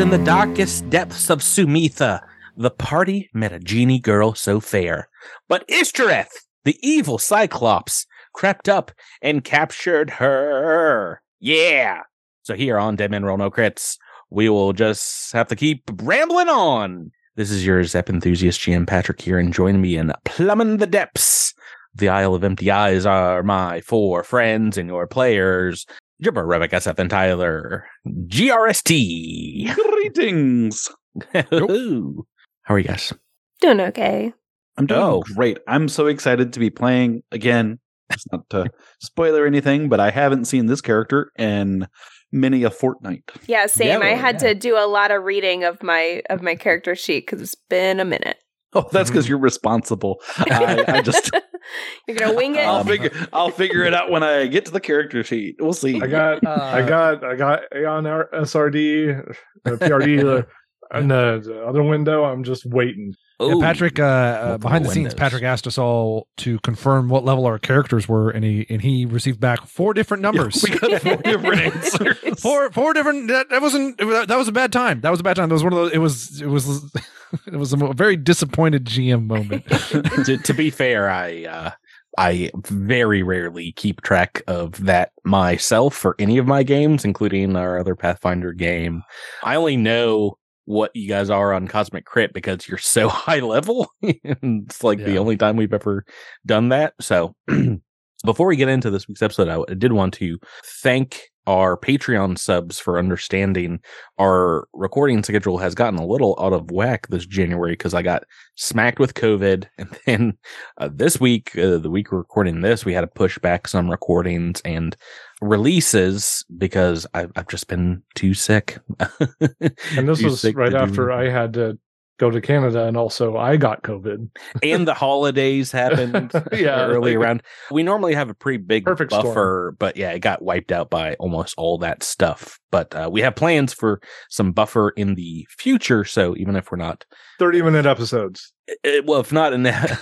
in the darkest depths of Sumitha. The party met a genie girl so fair. But Ishtoreth, the evil Cyclops, crept up and captured her. Yeah. So here on Dead Men Roll No Crits, we will just have to keep rambling on. This is your Zep enthusiast GM Patrick here, and join me in plumbing the depths. The Isle of Empty Eyes are my four friends and your players. Jibber, Rebecca, Seth, and Tyler. GRST. Greetings. How are you guys? Doing okay. I'm doing Oh. great. I'm so excited to be playing again. It's not to spoiler anything, but I haven't seen this character in many a fortnight. Yeah, same. I well, had yeah. to do a lot of reading of my of my character sheet because it's been a minute. Oh, that's because you're responsible. I, I just You're gonna wing it. I'll figure I'll figure it out when I get to the character sheet. We'll see. I got, I got, I got Aeon R- SRD, uh, PRD, uh, in the, the other window. I'm just waiting. Yeah, Patrick, uh, uh, behind the scenes. Patrick asked us all to confirm what level our characters were, and he and he received back four different numbers. we got four different answers. four four different. That, that wasn't. That was a bad time. That was a bad time. That was one of those. It was. It was. It was a very disappointed GM moment. to, to be fair, I uh, I very rarely keep track of that myself for any of my games, including our other Pathfinder game. I only know what you guys are on Cosmic Crit because you're so high level. it's like the only time we've ever done that. So before we get into this week's episode, I, I did want to thank our Patreon subs for understanding our recording schedule has gotten a little out of whack this January because I got smacked with COVID. And then uh, this week, uh, the week we're recording this, we had to push back some recordings and releases because I've, I've just been too sick. And this was right after anything. I had to go to Canada, and also I got COVID. and the holidays happened Yeah, early like- around. We normally have a pretty big Perfect storm. buffer, but yeah, it got wiped out by almost all that stuff. But uh, we have plans for some buffer in the future. So even if we're not, Thirty minute episodes. eh, well, if not in that,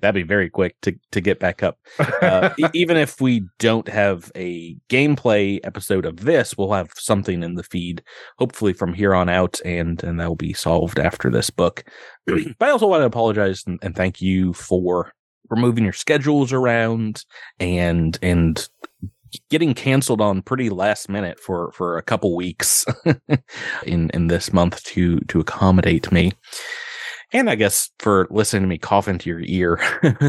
that'd be very quick to to get back up. Uh, even if we don't have a gameplay episode of this, we'll have something in the feed, hopefully from here on out, and and that will be solved after this book. but I also want to apologize and, and thank you for for moving your schedules around and and getting canceled on pretty last minute for for a couple weeks in in this month to to accommodate me and i guess for listening to me cough into your ear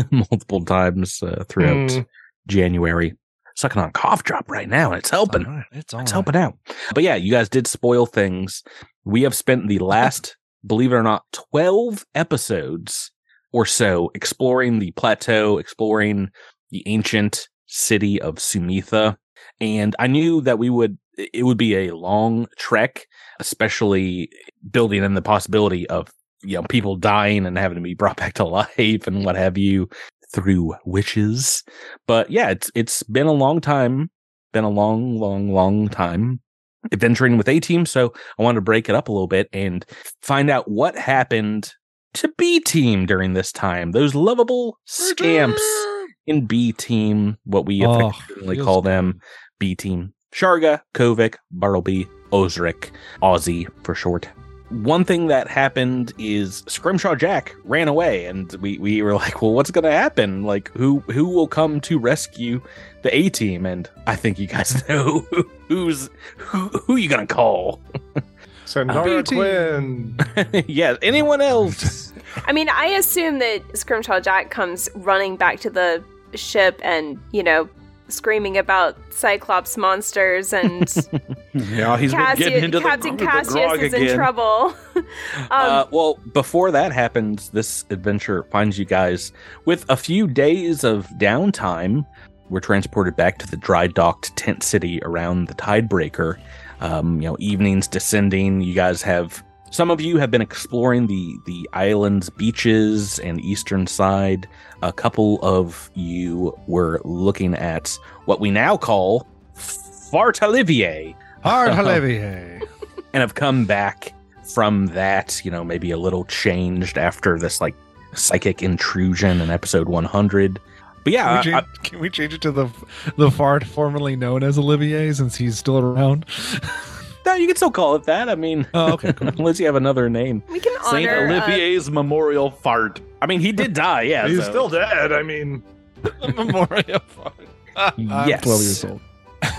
multiple times uh, throughout Mm. january sucking on cough drop right now and it's helping right, It's it's right. helping out. But yeah, you guys did spoil things. We have spent the last, believe it or not, 12 episodes or so exploring the plateau, exploring the ancient city of Sumitha. And I knew that we would, it would be a long trek, especially building in the possibility of, you know, people dying and having to be brought back to life and what have you through witches. But yeah, it's, it's been a long time been a long, long, long time adventuring with A Team. So I wanted to break it up a little bit and find out what happened to B Team during this time. Those lovable scamps in B Team, what we Oh, affectionately feels call them B Team. Sharga, Kovic, Bartleby, Osric, Aussie for short. One thing that happened is Scrimshaw Jack ran away, and we, we were like, "Well, what's going to happen? Like, who who will come to rescue the A team?" And I think you guys know who, who's who. Who you gonna call? Sandara uh, BT. Quinn. yeah, anyone else? I mean, I assume that Scrimshaw Jack comes running back to the ship and you know screaming about Cyclops monsters and Yeah, he's been getting into Captain the, the Cassius grog is again. in trouble. um, uh, well, before that happens, this adventure finds you guys with a few days of downtime. We're transported back to the dry docked tent city around the Tidebreaker. Um, you know, evenings descending. You guys have some of you have been exploring the the island's beaches and eastern side. A couple of you were looking at what we now call Fartalivier Hard Olivier. and have come back from that, you know, maybe a little changed after this like psychic intrusion in episode 100. But yeah, Can we, I- change, can we change it to the the fart formerly known as Olivier since he's still around? No, you can still call it that. I mean, Oh, okay, cool. unless you have another name. We can Saint honor. uh, Olivier's Memorial Fart. I mean, he did die. Yeah, He's so- still dead. I mean, Memorial Park. I'm Yes. 12 years old.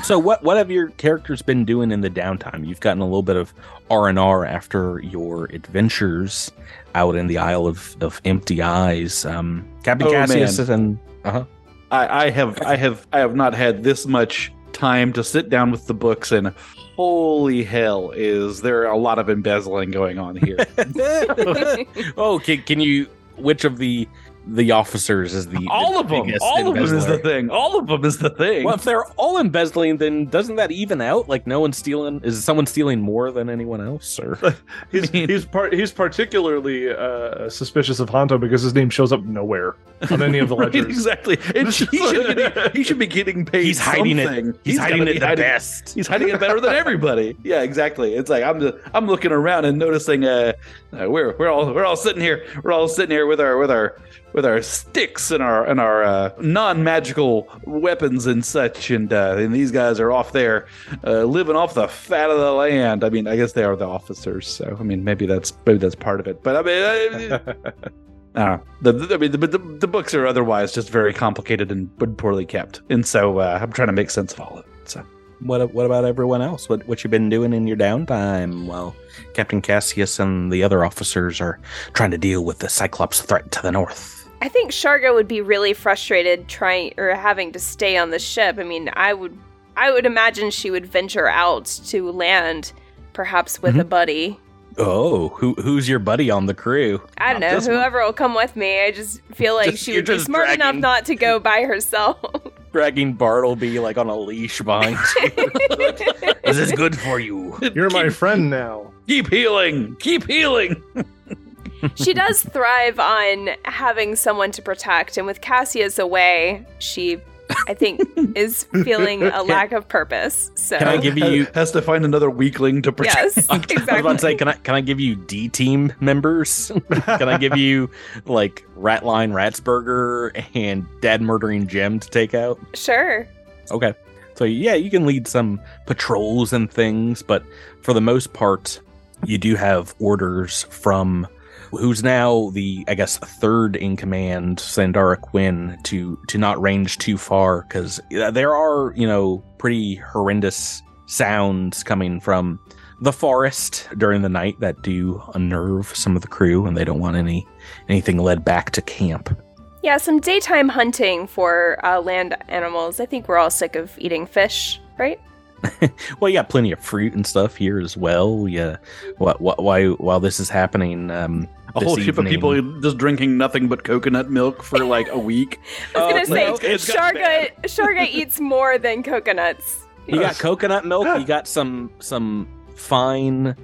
So what what have your characters been doing in the downtime? You've gotten a little bit of R and R after your adventures out in the Isle of, of Empty Eyes. Um, Captain Oh, Cassius man. and uh-huh. I, I have I have I have not had this much time to sit down with the books and holy hell is there a lot of embezzling going on here. oh, can, can you? Which of the the officers is the all the of them, all of them is the thing. All of them is the thing. Well, if they're all embezzling, then doesn't that even out? Like no one's stealing. Is someone stealing more than anyone else? Or he's mean- he's part he's particularly uh, suspicious of Hanto because his name shows up nowhere on any of the Right, ledgers. exactly. And he, should get, he should be getting paid. he's hiding something. it. He's, hiding it be the hiding- best. He's hiding it better than everybody. Yeah, exactly. It's like I'm just, I'm looking around and noticing uh, uh we're we're all we're all sitting here we're all sitting here with our with our with our sticks and our and our uh, non-magical weapons and such and uh, and these guys are off there uh, living off the fat of the land. I mean, I guess they are the officers, so I mean maybe that's maybe that's part of it. But I mean, I, I. The, the, I mean, the, the, the books are otherwise just very complicated and poorly kept, and so uh, I'm trying to make sense of all of it. What what about everyone else? What what you been doing in your downtime while Captain Cassius and the other officers are trying to deal with the Cyclops threat to the north? I think Sharga would be really frustrated trying or having to stay on the ship. I mean, I would I would imagine she would venture out to land perhaps with a mm-hmm. buddy. Oh, who who's your buddy on the crew? I don't Not know, this one. whoever will come with me. I just feel like Just- she would be smart enough not to go by herself. Dragging Bartleby like on a leash behind you. this is good for you. You're my friend now. Keep healing. Keep healing. she does thrive on having someone to protect, and with Cassius away, she I think is feeling a lack of purpose. So Can I give you? has to find another weakling to protect. Yes, I was exactly. about to say, can I can I give you D team members? can I give you like Ratline Ratsburger and Dad Murdering Gem to take out? Sure. Okay. So yeah, you can lead some patrols and things, but for the most part, you do have orders from who's now the I guess third in command, Sandara Quinn, to to not range too far because there are you know pretty horrendous sounds coming from the forest during the night that do unnerve some of the crew, and they don't want any anything led back to camp. Yeah, some daytime hunting for uh, land animals. I think we're all sick of eating fish, right? Well, you got plenty of fruit and stuff here as well. Yeah, what, what, why, while this is happening, um, A this whole ship of people just drinking nothing but coconut milk for like a week. I was Uh, gonna say, no, it's Sharga, Sharga eats more than coconuts. You got coconut milk. You got some some fine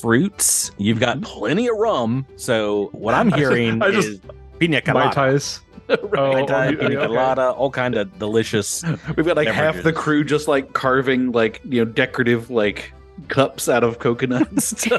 fruits. You've got plenty of rum. So what I'm hearing I just- is pina My colada, ties. Mai Oh, Tai, oh, pina okay. colada, all kind of delicious. We've got like half the crew just like carving like you know decorative like cups out of coconuts.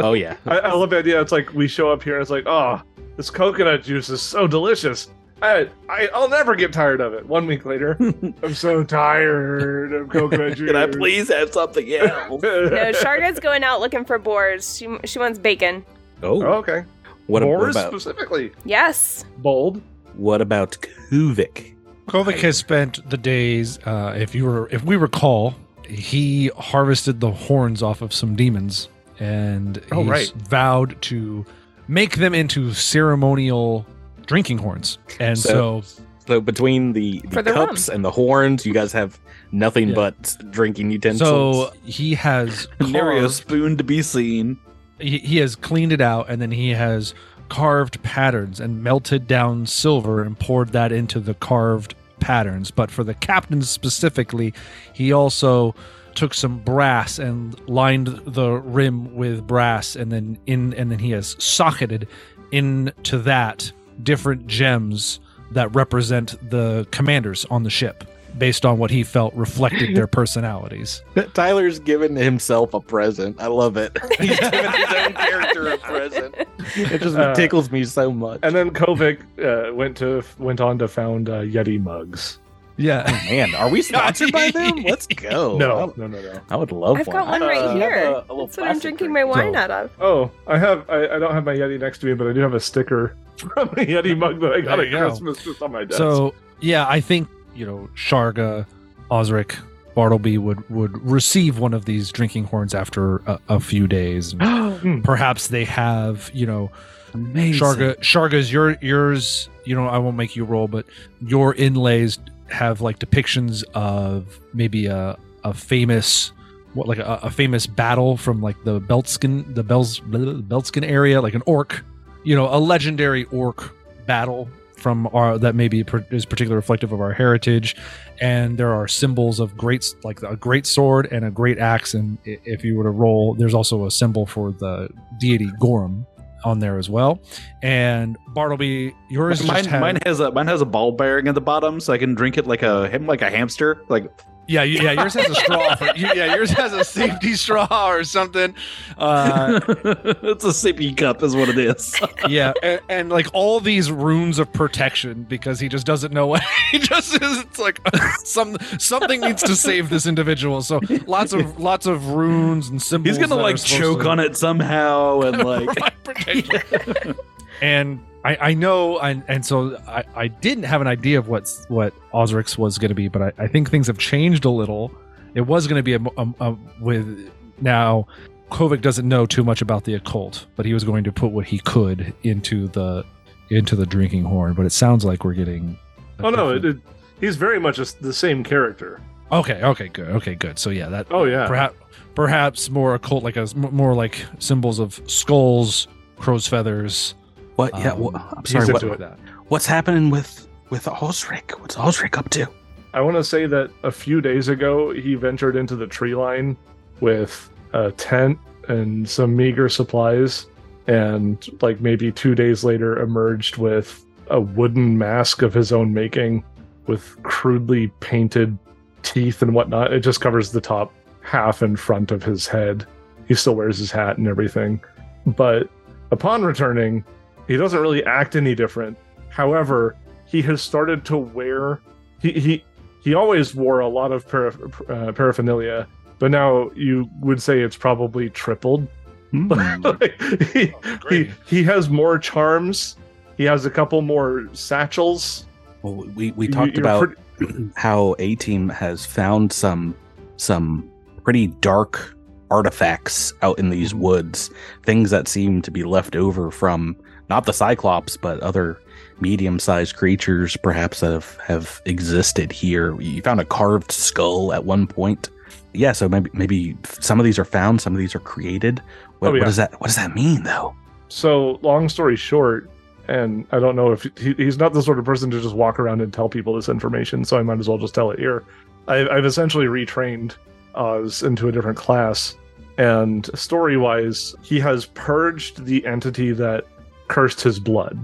Oh yeah, I, I love the idea. It's like we show up here and it's like, oh, this coconut juice is so delicious. I, I I'll never get tired of it. One week later, I'm so tired of coconut juice. Can I please have something else? No, Sharga's going out looking for boars. She she wants bacon. Oh, Oh, okay. what, what Boars about specifically. Yes. Bold. what about Kuvik? Kovic has spent the days. Uh, if you were, if we recall, he harvested the horns off of some demons, and Oh, he's right. vowed to make them into ceremonial drinking horns. And So- so, So between the, the For the cups and the horns, you guys have nothing Yeah. but drinking utensils. so he has Nary a carved- spoon to be seen. he, he has cleaned it out and then he has carved patterns and melted down silver and poured that into the carved patterns but for the captains specifically he also took some brass and lined the rim with brass and then in and then he has socketed into that different gems that represent the commanders on the ship based on what he felt reflected their personalities Tyler's given himself a present. I love it. He's given his own character a present. It just Uh, tickles me so much. And then Kovic uh, went to went on to found uh, Yeti mugs. Yeah. Man, are we sponsored by them? Let's go. no, no, no, no. I would love to. I've one. got one right Uh, here. a- a That's what I'm drinking drink. my wine So- out of. Oh, I have. I, I don't have my Yeti next to me, but I do have a sticker from a Yeti mug that I got at. Christmas just on my desk. So yeah, I think you know Sharga, Osric, Bartleby would would receive one of these drinking horns after a, a few days. Hmm. Perhaps they have you know Amazing. Sharga. Sharga's your yours. You know I won't make you roll, but your inlays have like depictions of maybe a a famous. What like a, a famous battle from like the Belkzen the Bells Belkzen area like an orc, you know a legendary orc battle from our that maybe is particularly reflective of our heritage and there are symbols of great like a great sword and a great axe and if you were to roll there's also a symbol for the deity Gorum on there as well and Bartleby yours mine, just had, mine has a mine has a ball bearing at the bottom, so I can drink it like a him like a hamster. Like yeah yeah yours has a straw for, yeah yours has a safety straw or something uh it's a sippy cup, is what it is. yeah and, and like all these runes of protection because he just doesn't know what he just is it's like some something needs to save this individual so lots of lots of runes and symbols He's gonna like choke to- on it somehow, and like Right, protection. and I, I know and, and so I, I didn't have an idea of what's what Osric's was going to be but I, I think things have changed a little. It was going to be a, a, a- with now Kovic doesn't know too much about the occult but he was going to put what he could into the into the drinking horn but it sounds like we're getting oh no, it, it, he's very much a the same character. okay okay good okay good. So yeah that Oh yeah, perhaps perhaps more occult like a more like symbols of skulls crow's feathers What? Yeah. Um, wha- I'm sorry. What, what's happening with with Osric? What's Osric up to? I want to say that a few days ago he ventured into the tree line with a tent and some meager supplies, and like maybe two days later emerged with a wooden mask of his own making with crudely painted teeth and whatnot. It just covers the top half in front of his head. He still wears his hat and everything. But upon returning, he doesn't really act any different. However, he has started to wear he he he always wore a lot of para, uh, paraphernalia, but now you would say it's probably tripled. Hmm. Like, he, he he has more charms. He has a couple more satchels. well, we we talked you're about pretty- how A Team has found some some pretty dark artifacts out in these woods, things that seem to be left over from not the Cyclops, but other medium-sized creatures, perhaps that have have existed here. You found a carved skull at one point. Yeah, so maybe maybe some of these are found, some of these are created. What, Oh, yeah. what does that what does that mean though? So, long story short, and I don't know if he, he's not the sort of person to just walk around and tell people this information, so I might as well just tell it here. I, I've essentially retrained Oz into a different class, and story wise, he has purged the entity that cursed his blood.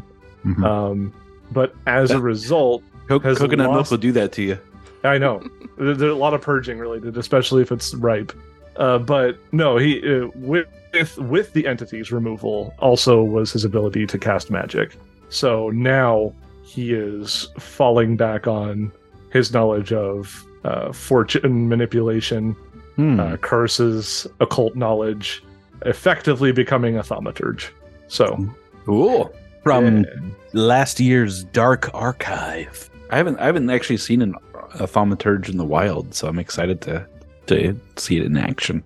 Mhm. Um, but as a result, Co- Has coconut milk will do that to you. I know There- there's a lot of purging related, especially if it's ripe. Uh, but no, he uh, with with the entity's removal also was his ability to cast magic. So now he is falling back on his knowledge of uh, fortune manipulation, Hmm. uh, curses, occult knowledge, effectively becoming a thaumaturge. So Cool. From yeah. last year's Dark Archive. I haven't I haven't actually seen an, a thaumaturge in the wild, so I'm excited to to see it in action.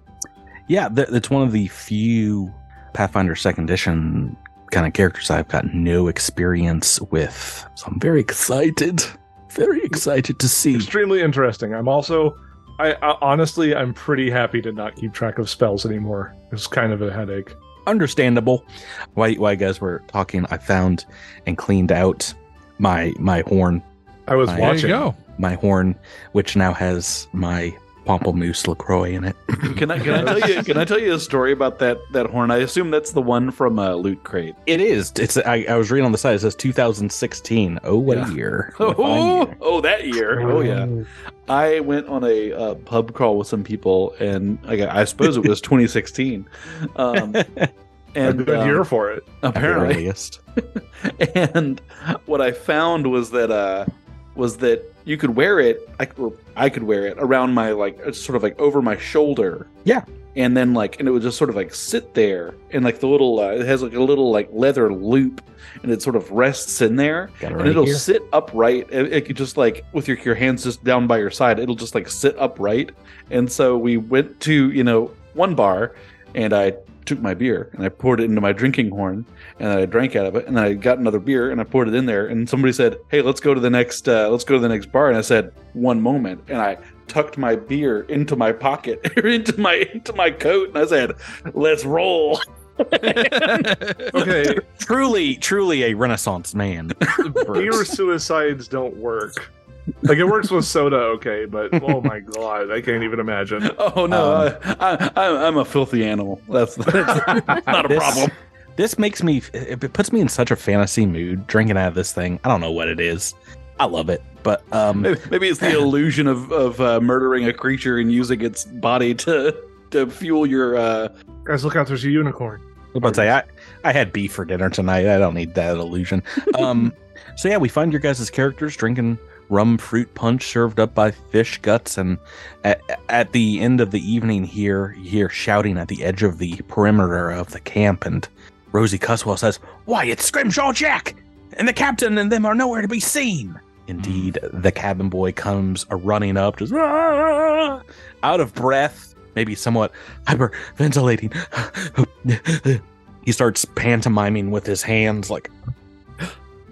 Yeah, th- it's one of the few Pathfinder Second Edition kind of characters I've got no experience with. So I'm very excited, very excited to see. extremely interesting. I'm also, I, I honestly, I'm pretty happy to not keep track of spells anymore. It's kind of a headache. Understandable. Why, why you guys were talking? I found and cleaned out my my horn, I was There you There watching. my horn, which now has my Pamplemousse Lacroix in it. Can I can I tell you can I tell you a story about that that horn? I assume that's the one from uh, Loot Crate. It is. It's. I, I was reading on the side. It says 2016. Oh, what Yeah. a year! What Oh, year. oh, that year. Oh yeah. I went on a uh, pub crawl with some people, and I, got- I suppose it was 2016. Um, A and good um, year for it. apparently, and what I found was that uh, was that you could wear it. I, well, I could wear it around my like uh, sort of like over my shoulder. Yeah. And then like, and it would just sort of like sit there, and like the little, uh, it has like a little like leather loop, and it sort of rests in there, it and right it'll here. sit upright. It, it could just like with your your hands just down by your side, it'll just like sit upright. And so we went to you know one bar, and I took my beer and I poured it into my drinking horn, and I drank out of it, and then I got another beer and I poured it in there, and somebody said, "Hey, let's go to the next, uh, let's go to the next bar," and I said, "One moment," and I tucked my beer into my pocket or into my into my coat, and I said, "Let's roll." Okay, truly, truly a Renaissance man. beer suicides don't work. Like it works with soda, okay, but oh my god, I can't even imagine. Oh no, Um, I, I, I'm a filthy animal. That's, that's not a This- problem. This makes me, it it puts me in such a fantasy mood drinking out of this thing. I don't know what it is. I love it. But um, Maybe, maybe it's the illusion of of uh, murdering a creature and using its body to to fuel your. Uh... Guys, look out! There's a unicorn. I about to say, I, I had beef for dinner tonight. I don't need that illusion. Um, so yeah, we find your guys' characters drinking rum fruit punch served up by fish guts, and at, at the end of the evening here, you hear shouting at the edge of the perimeter of the camp, and Rosie Cusswell says, "Why, it's Scrimshaw Jack, and the captain and them are nowhere to be seen." Indeed, the cabin boy comes running up, just "Ah!" out of breath, maybe somewhat hyperventilating. he starts pantomiming with his hands, like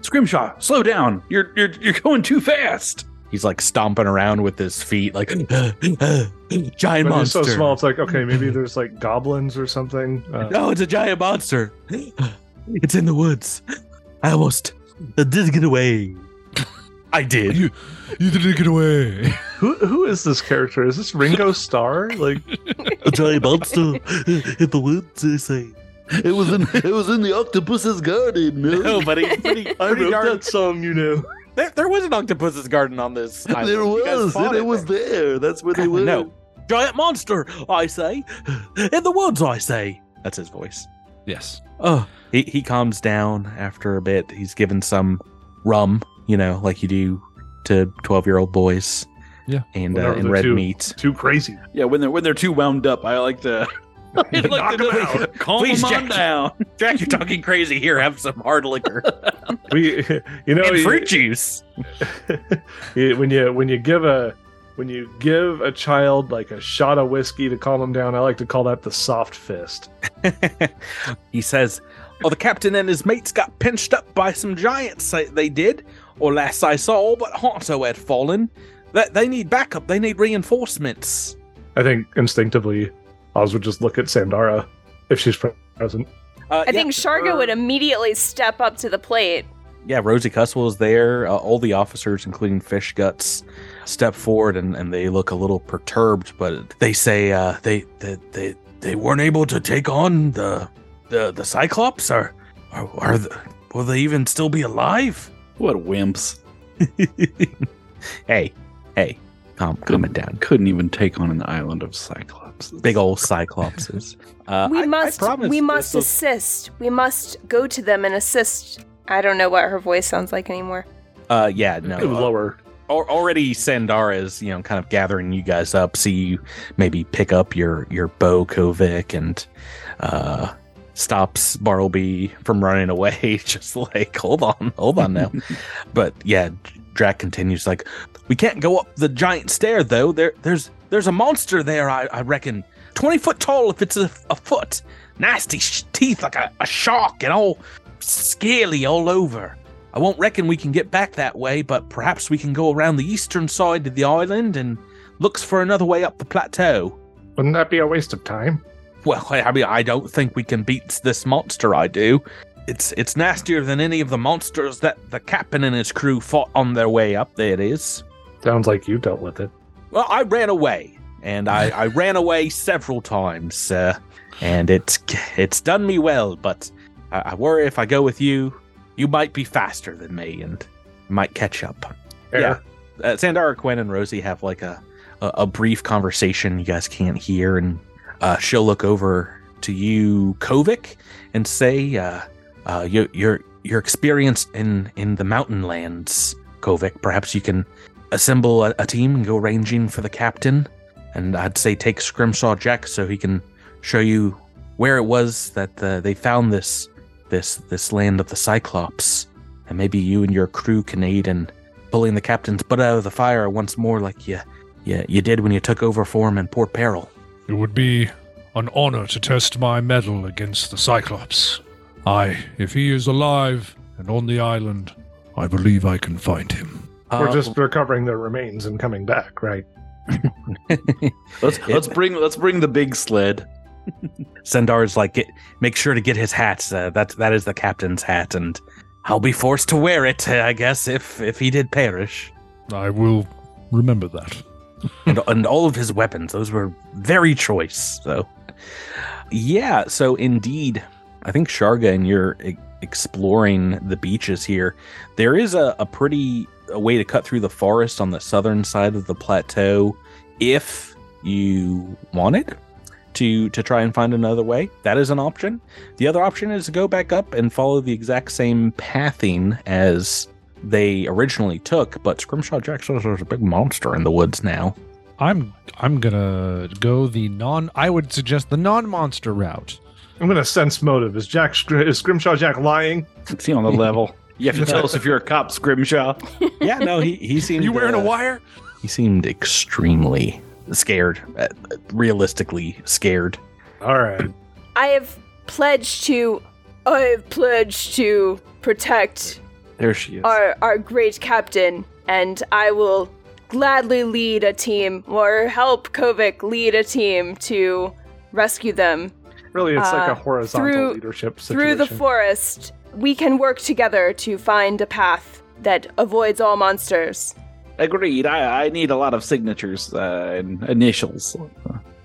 Scrimshaw, slow down! You're you're you're going too fast. He's like stomping around with his feet, like giant But monster. it's so small. It's like okay, maybe there's like goblins or something. Uh, No, it's a giant monster. It's in the woods. I almost uh, did get away. I did. You, you didn't get away. who who is this character? Is this Ringo Starr? Like a giant monster in the woods. I say. It was in it was in the octopus's garden. No, but he, pretty, I pretty wrote that song, you know. There, there was an octopus's garden on this. island. There was, fought and it was there. there. That's where they were. No, giant monster. I say, in the woods. I say. That's his voice. yes. Oh, he he calms down after a bit. He's given some rum, you know, like you do to twelve-year-old boys. Yeah. and uh, and red too- meat. Too crazy. Yeah, when they're when they're too wound up, I like to. I like Knock to 'em out. calm Please, them on down. Jack, you're talking crazy. Here, have some hard liquor We, you know, and you- fruit juice. you- when you when you give a when you give a child like a shot of whiskey to calm him down, I like to call that the soft fist. he says, "Oh, the captain and his mates got pinched up by some giants. They, they did, or last I saw, but Honto had fallen. That they need backup. They need reinforcements." I think instinctively, Oz would just look at Sandara if she's present. Uh, I think Sharga uh, would immediately step up to the plate. yeah, Rosie Cusswell is there. Uh, all the officers, including Fish Guts, step forward and, and they look a little perturbed, but they say uh, they, they they they weren't able to take on the the the Cyclops. Are are, are the, will they even still be alive? What wimps! hey, hey, calm, calm it down. Couldn't even take on an island of Cyclops. Big old Cyclopses. Uh, we I- I must promise we must will- assist. We must go to them and assist. I don't know what her voice sounds like anymore. Uh, yeah, no. uh, Lower. al- already Sandara is you know kind of gathering you guys up see you maybe pick up your your bow Kovic and uh stops Bartleby from running away just like hold on hold on now but yeah Drac continues like we can't go up the giant stair though there there's there's a monster there I, I reckon 20 foot tall if it's a, a foot nasty sh- teeth like a, a shark and all scaly all over I won't reckon we can get back that way, but perhaps we can go around the eastern side of the island and looks for another way up the plateau. Wouldn't that be a waste of time? Well, I mean, I don't think we can beat this monster. I do. It's it's nastier than any of the monsters that the captain and his crew fought on their way up. There it is. Sounds like you dealt with it. Well, I ran away, and I, I ran away several times, uh, and it's it's done me well. But I, I worry if I go with you, you might be faster than me and might catch up. Yeah. uh, Sandara, Quinn, and Rosie have like a, a a brief conversation you guys can't hear, and uh, she'll look over to you, Kovic, and say, uh, uh, "Your your your experience in in the mountain lands Kovic. Perhaps you can assemble a, a team and go ranging for the captain. And I'd say take Scrimshaw Jack so he can show you where it was that uh, they found this this this land of the Cyclops. And maybe you and your crew can aid in pulling the captain's butt out of the fire once more, like you you, you did when you took over for him in Port Peril. It would be an honor to test my mettle against the Cyclops. I, if he is alive and on the island, I believe I can find him. We're Uh, just recovering their remains and coming back, right? Let's let's bring let's bring the big sled. Sandara's like, get, make sure to get his hat. Uh, that that is the captain's hat, and I'll be forced to wear it, uh, I guess, if if he did perish. I will remember that. and and all of his weapons, those were very choice. So, yeah. So indeed, I think Sharga and you're e- exploring the beaches here. There is a, a pretty a way to cut through the forest on the southern side of the plateau, if you wanted to to try and find another way. That is an option. The other option is to go back up and follow the exact same pathing as they originally took, but Scrimshaw Jack says there's a big monster in the woods now. I'm I'm gonna go the non. I would suggest the non-monster route. I'm gonna sense motive. Is Jack is Scrimshaw Jack lying? Is he on the level? You have to tell us if you're a cop, Scrimshaw. Yeah, no, he he seemed. you wearing a uh, wire? He seemed extremely scared, uh, realistically scared. All right. I have pledged to. I have pledged to protect There she is. our our great captain, and I will gladly lead a team or help Kovic lead a team to rescue them Really, it's like a Uh, horizontal through- leadership situation. through the forest. We can work together to find a path that avoids all monsters. Agreed. I, I need a lot of signatures uh, and initials.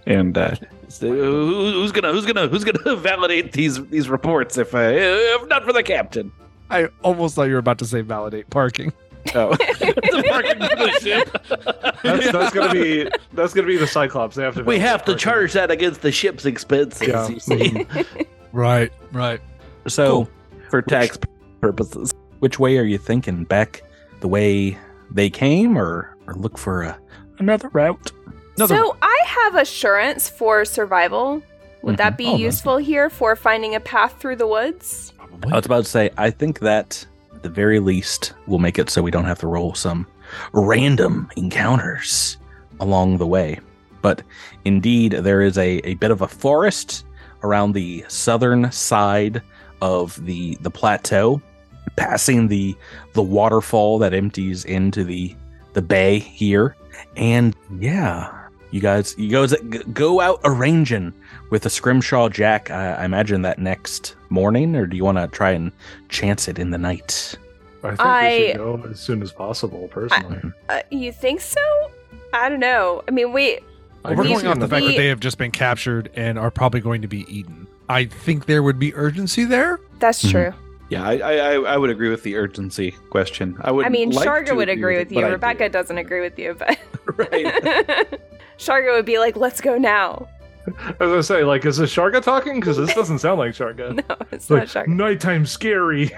And uh, so who's gonna who's gonna who's gonna validate these these reports if uh, if not for the captain? I almost thought you were about to say validate parking. Oh, the parking for the ship. That's, that's gonna be that's gonna be the Cyclops. They have to. We have to parking. charge that against the ship's expenses. Yeah. You see, Right, right. So, for tax purposes. which way are you thinking? Back the way they came, or or look for a another route? Another So I have assurance for survival. Would that mm-hmm. be Oh, that's- useful here for finding a path through the woods? I was about to say, I think that at the very least will make it so we don't have to roll some random encounters along the way. But indeed, there is a, a bit of a forest around the southern side of the the plateau, passing the the waterfall that empties into the the bay here. And yeah, you guys, you guys go out arranging with a scrimshaw jack. I, I imagine that next morning, or do you want to try and chance it in the night? I think we should go as soon as possible. Personally, Uh, you think so? I don't know. I mean, we I We're going see off the fact that they have just been captured and are probably going to be eaten. I think there would be urgency there. that's Mhm. true. Yeah, I, I I- I would agree with the urgency question. I would. I mean, like Sharga would agree with you. Rebecca do. doesn't agree with you, but Right. Sharga would be like, "Let's go now." As I was gonna say, like, is this Sharga talking? Because this doesn't sound like Sharga. No, it's like, not Sharga. nighttime scary.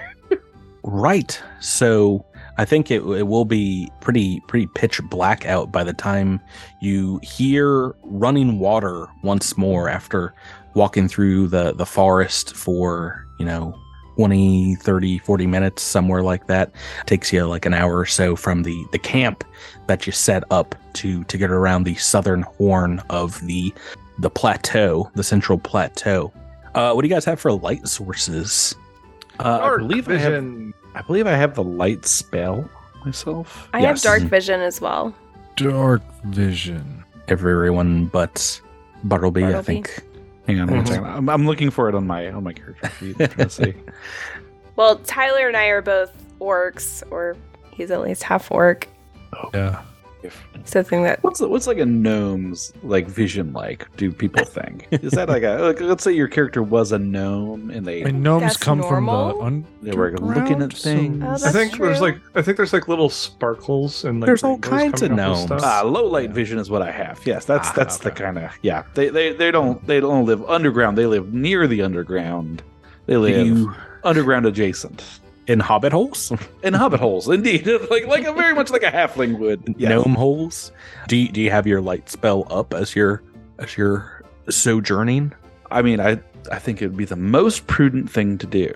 Right. So I think it, it will be pretty pretty pitch black out by the time you hear running water once more after walking through the the forest for, you know, 20, 30, 40 minutes somewhere like that. takes you like an hour or so from the the camp that you set up to to get around the southern horn of the the plateau, the central plateau. Uh, what do you guys have for light sources? Uh, I Dark believe I have. I believe I have the light spell myself. I Yes. have dark vision as well. Dark vision. everyone but Bartleby, I think. Hang on, one Mhm. I'm, I'm looking for it on my on my character sheet. Trying to see. Well, Tyler and I are both orcs, or he's at least half orc. Yeah. So the thing that What's what's like a gnome's like vision like? Do people think is that like a like, let's say your character was a gnome and they And gnomes That's come normal? from the they were looking at things. Oh, I that's think there's like I think there's like little sparkles and like There's all kinds of gnomes. stuff. Ah, low light vision is what I have. Yes, that's Ah, that's the kind of yeah. They, they they don't they don't live underground. They live near the underground. They live You, underground adjacent. In hobbit holes, in hobbit holes, indeed, like like a very much like a halfling would. Yes. gnome holes. Do you, do you have your light spell up as you're as you're sojourning? I mean, I I think it would be the most prudent thing to do,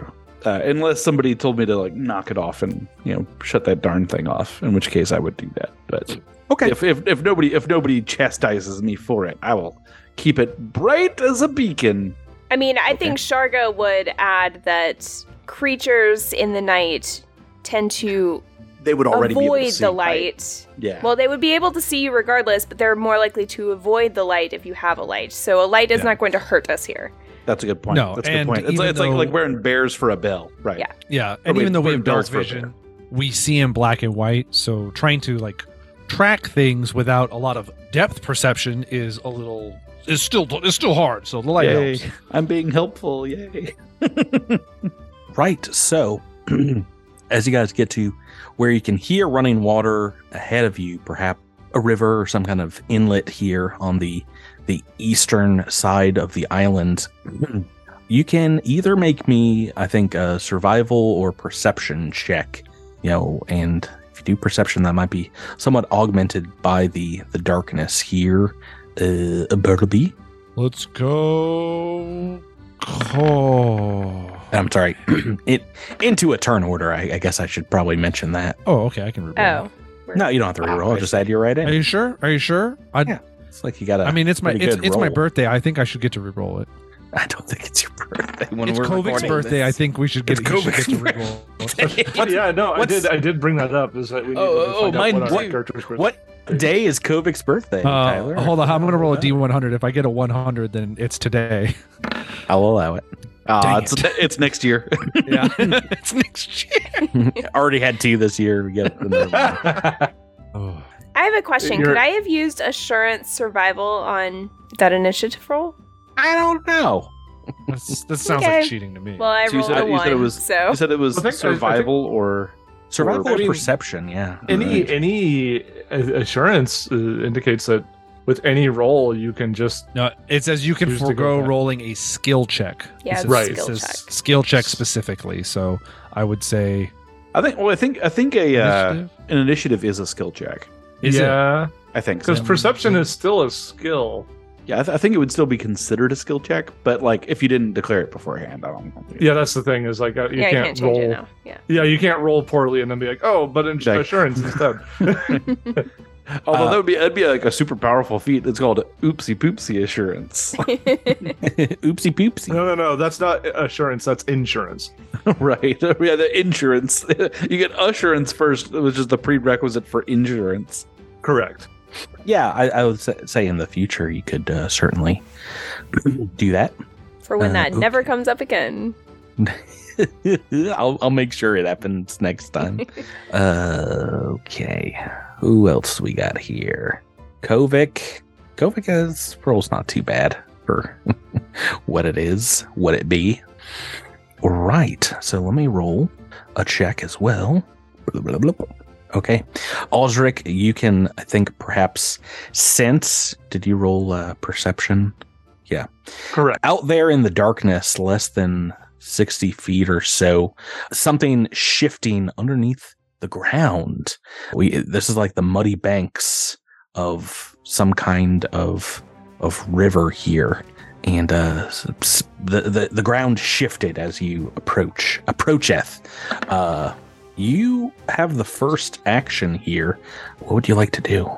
uh, unless somebody told me to like knock it off and you know shut that darn thing off. In which case, I would do that. But Okay. if if, if nobody if nobody chastises me for it, I will keep it bright as a beacon. I mean, I Okay. think Sharga would add that creatures in the night tend to They would already be able to avoid see, the right? light. Yeah. Well, they would be able to see you regardless, but they're more likely to avoid the light if you have a light. So a light is Yeah. not going to hurt us here. That's a good point. No, That's a good point. It's, like, it's like though- like wearing bears for a bell, right? Yeah. Yeah, and wait, even though we wait, have dark vision, we see in black and white. So trying to like track things without a lot of depth perception is a little is still is still hard. So the light Yay. helps. I'm being helpful. Yay. Right. So, as you guys get to where you can hear running water ahead of you, perhaps a river or some kind of inlet here on the the eastern side of the island, you can either make me, I think, a survival or perception check. You know, and if you do perception, that might be somewhat augmented by the the darkness here. Uh, Bartleby. Let's go. Oh. I'm sorry. it into a turn order. I, I guess I should probably mention that. Oh, okay. I can reroll. Oh. No, you don't have to reroll. I'll just add you right in. Are you sure? Are you sure? I, Yeah. It's like you got to. I mean, it's my it's, it's my birthday. I think I should get to reroll it. I don't think it's your birthday when it's we're Kovic's recording birthday. I think we should get, It's you should get to reroll. But yeah, no, I what's- did. I did bring that up. Is that we need Oh, to oh, out mine what our too. character's birthday- What day is Kovic's birthday, Uh, Tyler? hold on, I'm gonna roll a D100. If I get a 100, then it's today. I'll allow it. Ah, Dang it's it's next year. Yeah, it's next year. Already had two this year. We get. Oh. I have a question. You're- Could I have used assurance survival on that initiative roll? I don't know. That's, that sounds Okay. like cheating to me. Well, I So you said- a you one, said it was- so you said it was I think- I- I survival or Survival I mean, perception? Yeah. any Right. any uh, assurance uh, indicates that with any roll you can just no, it says you can Choose forego rolling a skill check. Yeah, says- Right. it skill says check. skill check specifically. So I would say I think well I think I think a uh, an initiative is a skill check. Is it? yeah I think so. because perception is still a skill. Yeah, I, th- I think it would still be considered a skill check, but like if you didn't declare it beforehand, I don't know. Yeah, that's the thing is like uh, you yeah, can't you can't roll. it now. Yeah. Yeah, you can't roll poorly and then be like, oh, but in- Like- assurance instead. Although Uh, that would be that'd be like a super powerful feat. It's called oopsie poopsie assurance. Oopsie poopsie. no, no, no, that's not assurance. That's insurance. right. Yeah, the insurance. you get assurance first, which is the prerequisite for insurance. Correct. Yeah, I, I would say, say in the future you could uh, certainly do that. For when Uh, that okay. never comes up again. I'll I'll make sure it happens next time. uh, okay, who else we got here? Kovic. Kovic is roll's not too bad for what it is, what it be. Right. So let me roll a check as well. Blah, blah, blah, blah. Okay, Aldrich, you can I think perhaps sense. Did you roll uh, perception? Yeah. Correct. out there in the darkness, less than 60 feet or so, something shifting underneath the ground. We this is like the muddy banks of some kind of of river here. And uh, the, the the ground shifted as you approach approacheth. Uh, you have the first action here. What would you like to do?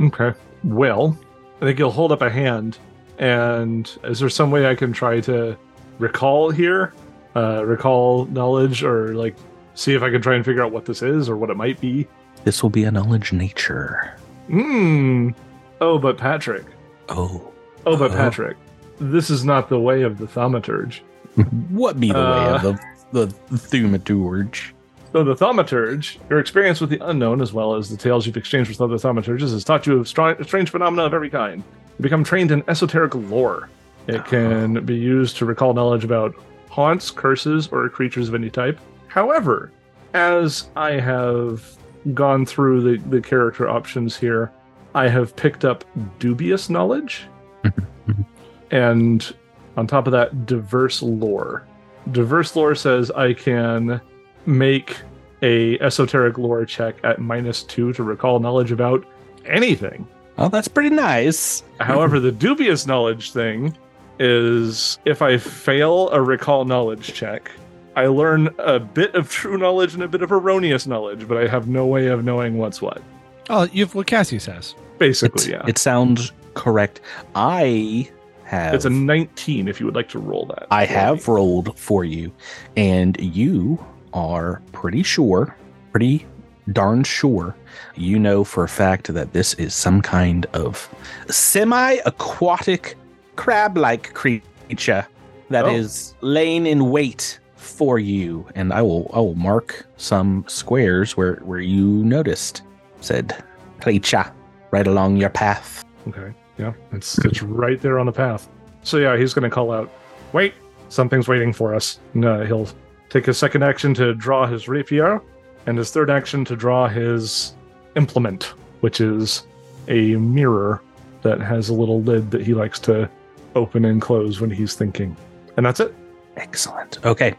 Okay. Well, I think you'll hold up a hand. And is there some way I can try to recall here? Uh, recall knowledge or like see if I can try and figure out what this is or what it might be? This will be a knowledge nature. Hmm. Oh, but Patrick. Oh, Oh, but Oh. Patrick. This is not the way of the thaumaturge. what be the way Uh, of the the thaumaturge? So the thaumaturge, your experience with the unknown, as well as the tales you've exchanged with other thaumaturges, has taught you of str- strange phenomena of every kind. You become trained in esoteric lore. It can be used to recall knowledge about haunts, curses, or creatures of any type. However, as I have gone through the, the character options here, I have picked up dubious knowledge. and on top of that, diverse lore. Diverse lore says I can make a esoteric lore check at minus two to recall knowledge about anything. Oh, that's pretty nice. However, the dubious knowledge thing is if I fail a recall knowledge check, I learn a bit of true knowledge and a bit of erroneous knowledge, but I have no way of knowing what's what. Oh, you've what Cassius says. Basically, It's- yeah. It sounds correct. I have. It's a 19 if you would like to roll that. I have me. rolled for you, and you are pretty sure, pretty darn sure, you know for a fact that this is some kind of semi aquatic crab like creature that oh. is Oh. laying in wait for you. And I will I will mark some squares where, where you noticed said creature right along your path. Okay. Yeah, it's it's right there on the path. So yeah, he's gonna call out, "Wait, something's waiting for us." And uh, he'll take his second action to draw his rapier, and his third action to draw his implement, which is a mirror that has a little lid that he likes to open and close when he's thinking. And that's it. Excellent. Okay.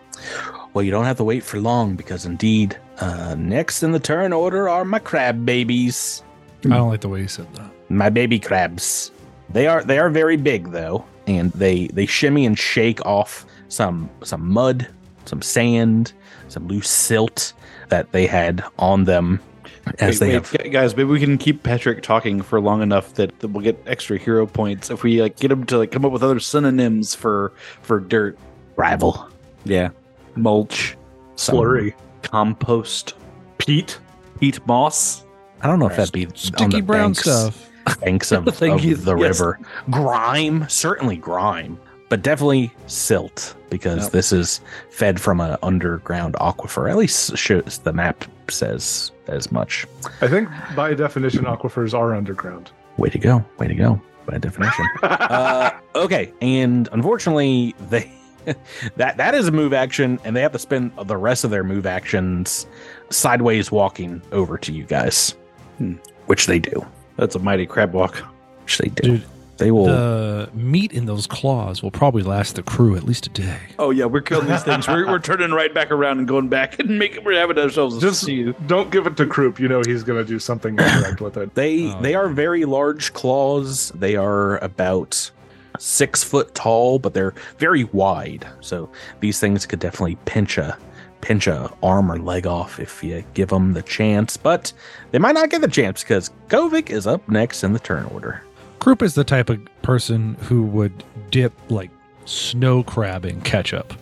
Well, you don't have to wait for long because indeed, uh, next in the turn order are my crab babies, I don't like the way you said that. my baby crabs. They are they are very big though, and they they shimmy and shake off some some mud, some sand, some loose silt that they had on them as Wait, they wait, have. guys, maybe we can keep Patrick talking for long enough that, that we'll get extra hero points if we like get him to like come up with other synonyms for for dirt. Rival. Yeah, mulch, Slurry. compost, Peat. peat moss. I don't know if that'd be on the Sticky brown banks. stuff. banks of, Thank of you. the Yes. river. Grime, certainly grime, but definitely silt because Yep. this is fed from an underground aquifer. At least shows the map says as much. I think by definition, aquifers are underground. Way to go! Way to go! By definition. uh, okay, and unfortunately, they that that is a move action, and they have to spend the rest of their move actions sideways walking over to you guys, Hmm. which they do. That's a mighty crab walk. Which they do. Dude, they will. the meat in those claws will probably last the crew at least a day. Oh yeah, we're killing these things. we're, we're turning right back around and going back and making we're having ourselves a Just stew. don't give it to Croup. You know he's gonna do something incorrect with it. They Oh, they are very large claws. They are about six foot tall, but they're very wide. So these things could definitely pinch a pinch a arm or leg off if you give them the chance. But they might not get the chance because Kovic is up next in the turn order. Krupp is the type of person who would dip like snow crab in ketchup.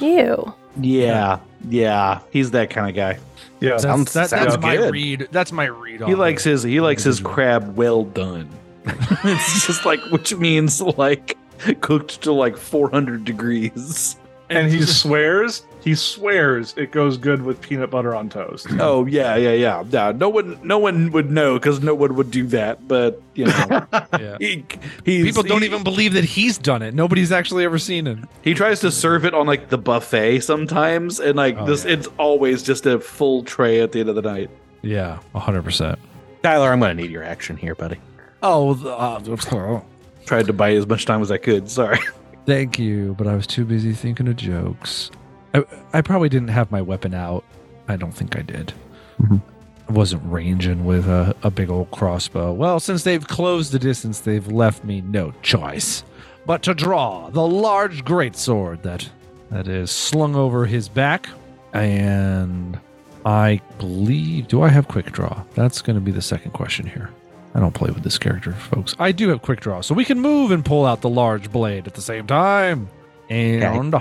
Ew. Yeah, yeah, he's that kind of guy. Yeah, That's, Sounds- that- sounds that's my good. read. That's my read. He on likes it. his he likes his crab well done. it's just like which means like cooked to like 400 degrees. and he swears he swears it goes good with peanut butter on toast. Oh yeah, yeah, yeah. Yeah, no one no one would know because no one would do that. But you know, Yeah. he he's, People don't he- even believe that he's done it. Nobody's actually ever seen it. He tries to serve it on like the buffet sometimes, and like Oh, this, yeah. it's always just a full tray at the end of the night. Yeah, hundred percent. Tyler, I'm going to need your action here, buddy. Oh, the- uh, Tried to buy as much time as I could. Sorry. thank you, but I was too busy thinking of jokes. I, I probably didn't have my weapon out. I don't think I did. Mhm. I wasn't ranging with a, a big old crossbow. Well, since they've closed the distance, they've left me no choice but to draw the large greatsword that that is slung over his back. And I believe, do I have quick draw? That's going to be the second question here. I don't play with this character, folks. I do have quick draw, so we can move and pull out the large blade at the same time. And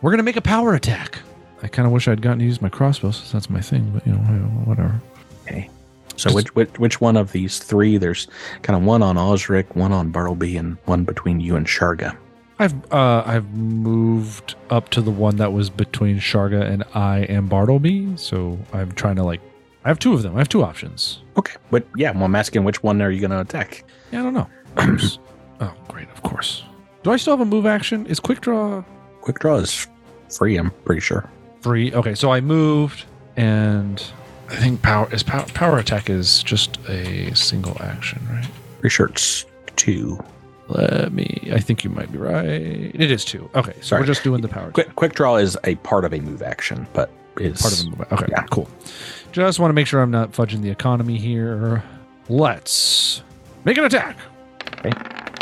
we're going to make a power attack. I kind of wish I'd gotten to use my crossbow since that's my thing, but you know, whatever. Okay. So which, which which one of these three? There's kind of one on Osric, one on Bartleby, and one between you and Sharga. I've uh, I've moved up to the one that was between Sharga and I and Bartleby, so I'm trying to like. I have two of them. I have two options. Okay. But yeah, well, I'm asking which one are you going to attack? Yeah, I don't know. Oh, great, of course. Do I still have a move action? Is quick draw Quick draw is free. I'm pretty sure. free? Okay, so I moved, and I think power is power, power attack is just a single action, right? Pretty sure it's two. Let me. I think you might be right. It is two. Okay, so Sorry. we're just doing the power. Quick quick draw is a part of a move action, but is Part of a move. Okay, Yeah. cool. Just want to make sure I'm not fudging the economy here. Let's make an attack. Okay.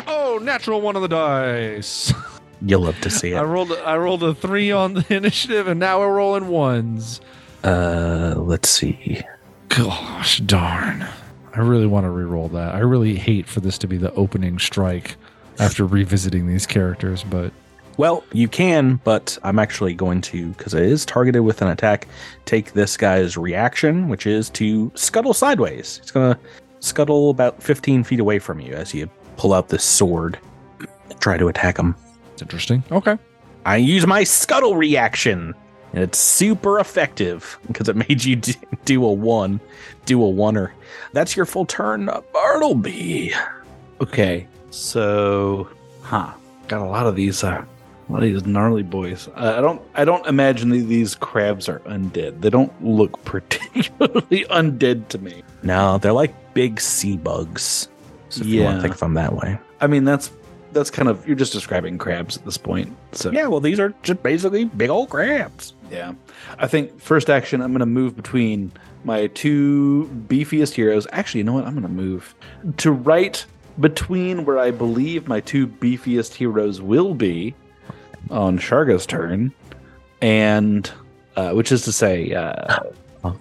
Oh, natural one on the dice. You'll love to see it. I rolled. I rolled a three on the initiative, and now we're rolling ones. Uh, let's see. Gosh darn! I really want to re-roll that. I really hate for this to be the opening strike after revisiting these characters, but Well, you can, but I'm actually going to, because it is targeted with an attack, take this guy's reaction, which is to scuttle sideways. It's going to scuttle about 15 feet away from you as you pull out this sword, and try to attack him. it's interesting. Okay. I use my scuttle reaction, and it's super effective because it made you do, do a one, do a oneer. That's your full turn, Bartleby. Okay, so, huh? Got a lot of these. Uh, a lot of these gnarly boys. I don't. I don't imagine that these crabs are undead. They don't look particularly undead to me. No, they're like big sea bugs. So if you want to think of them that way. I mean, that's that's kind of you're just describing crabs at this point. So Yeah, well, these are just basically big old crabs. Yeah. I think first action, I'm going to move between my two beefiest heroes. Actually, you know what? I'm going to move to right between where I believe my two beefiest heroes will be on Sharga's turn, and uh, which is to say, uh, I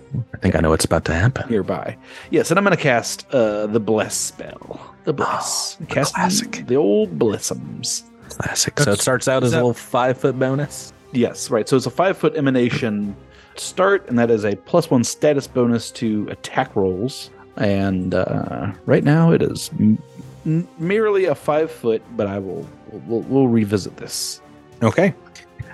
think I know what's about to happen. nearby. Yes, and I'm going to cast uh, the Bless spell. The Bless. Oh, the cast classic. The old Blessums. Classic. So it starts out is as a little five foot bonus. Yes, right. So it's a five foot emanation start, and that is a plus one status bonus to attack rolls. And uh, right now it is m- m- merely a five foot, but I will we'll, we'll revisit this. Okay.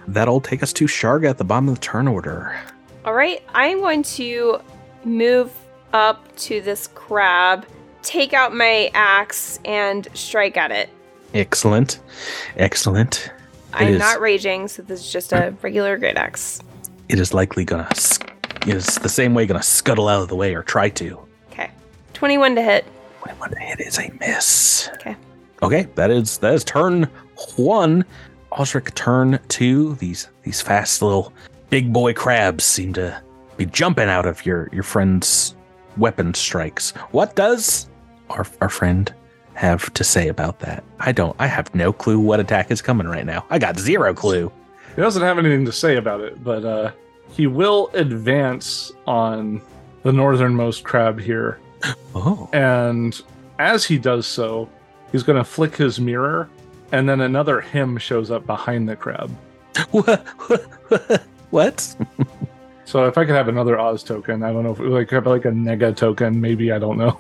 That'll take us to Sharga at the bottom of the turn order. All right, I'm going to move up to this crab, take out my axe, and strike at it. Excellent. Excellent. I'm is. not raging, so this is just a regular great axe. It is likely gonna. is the same way gonna scuttle out of the way or try to. Okay, 21 to hit. 21 to hit is a miss. Okay. Okay, that is that is turn one. Osric turn two. These these fast little big boy crabs seem to be jumping out of your your friend's weapon strikes. What does our our friend have to say about that? I don't. I have no clue what attack is coming right now. I got zero clue. He doesn't have anything to say about it, but uh, he will advance on the northernmost crab here. Oh, And as he does so, he's going to flick his mirror, and then another him shows up behind the crab. what? what? So if I could have another Oz token, I don't know if like have like a nega token, maybe I don't know.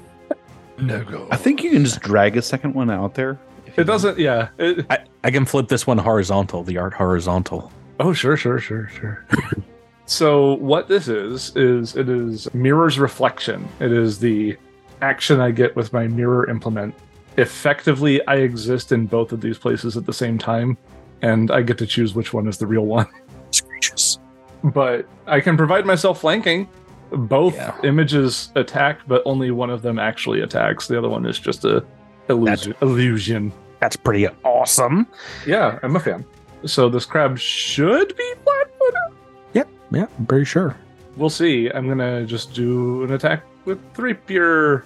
No I think you can just drag a second one out there. It doesn't. Yeah. It, I, I can flip this one horizontal. The art horizontal. oh sure, sure, sure, sure. so what this is is it is mirror's reflection. It is the action I get with my mirror implement effectively I exist in both of these places at the same time, and I get to choose which one is the real one. Screeches. But I can provide myself flanking. Both yeah. images attack, but only one of them actually attacks. The other one is just a illusion. That's, illusion. that's pretty awesome. Yeah, I'm a fan. So this crab should be flat footed. Yep, yeah, I'm pretty sure. We'll see. I'm gonna just do an attack with three pure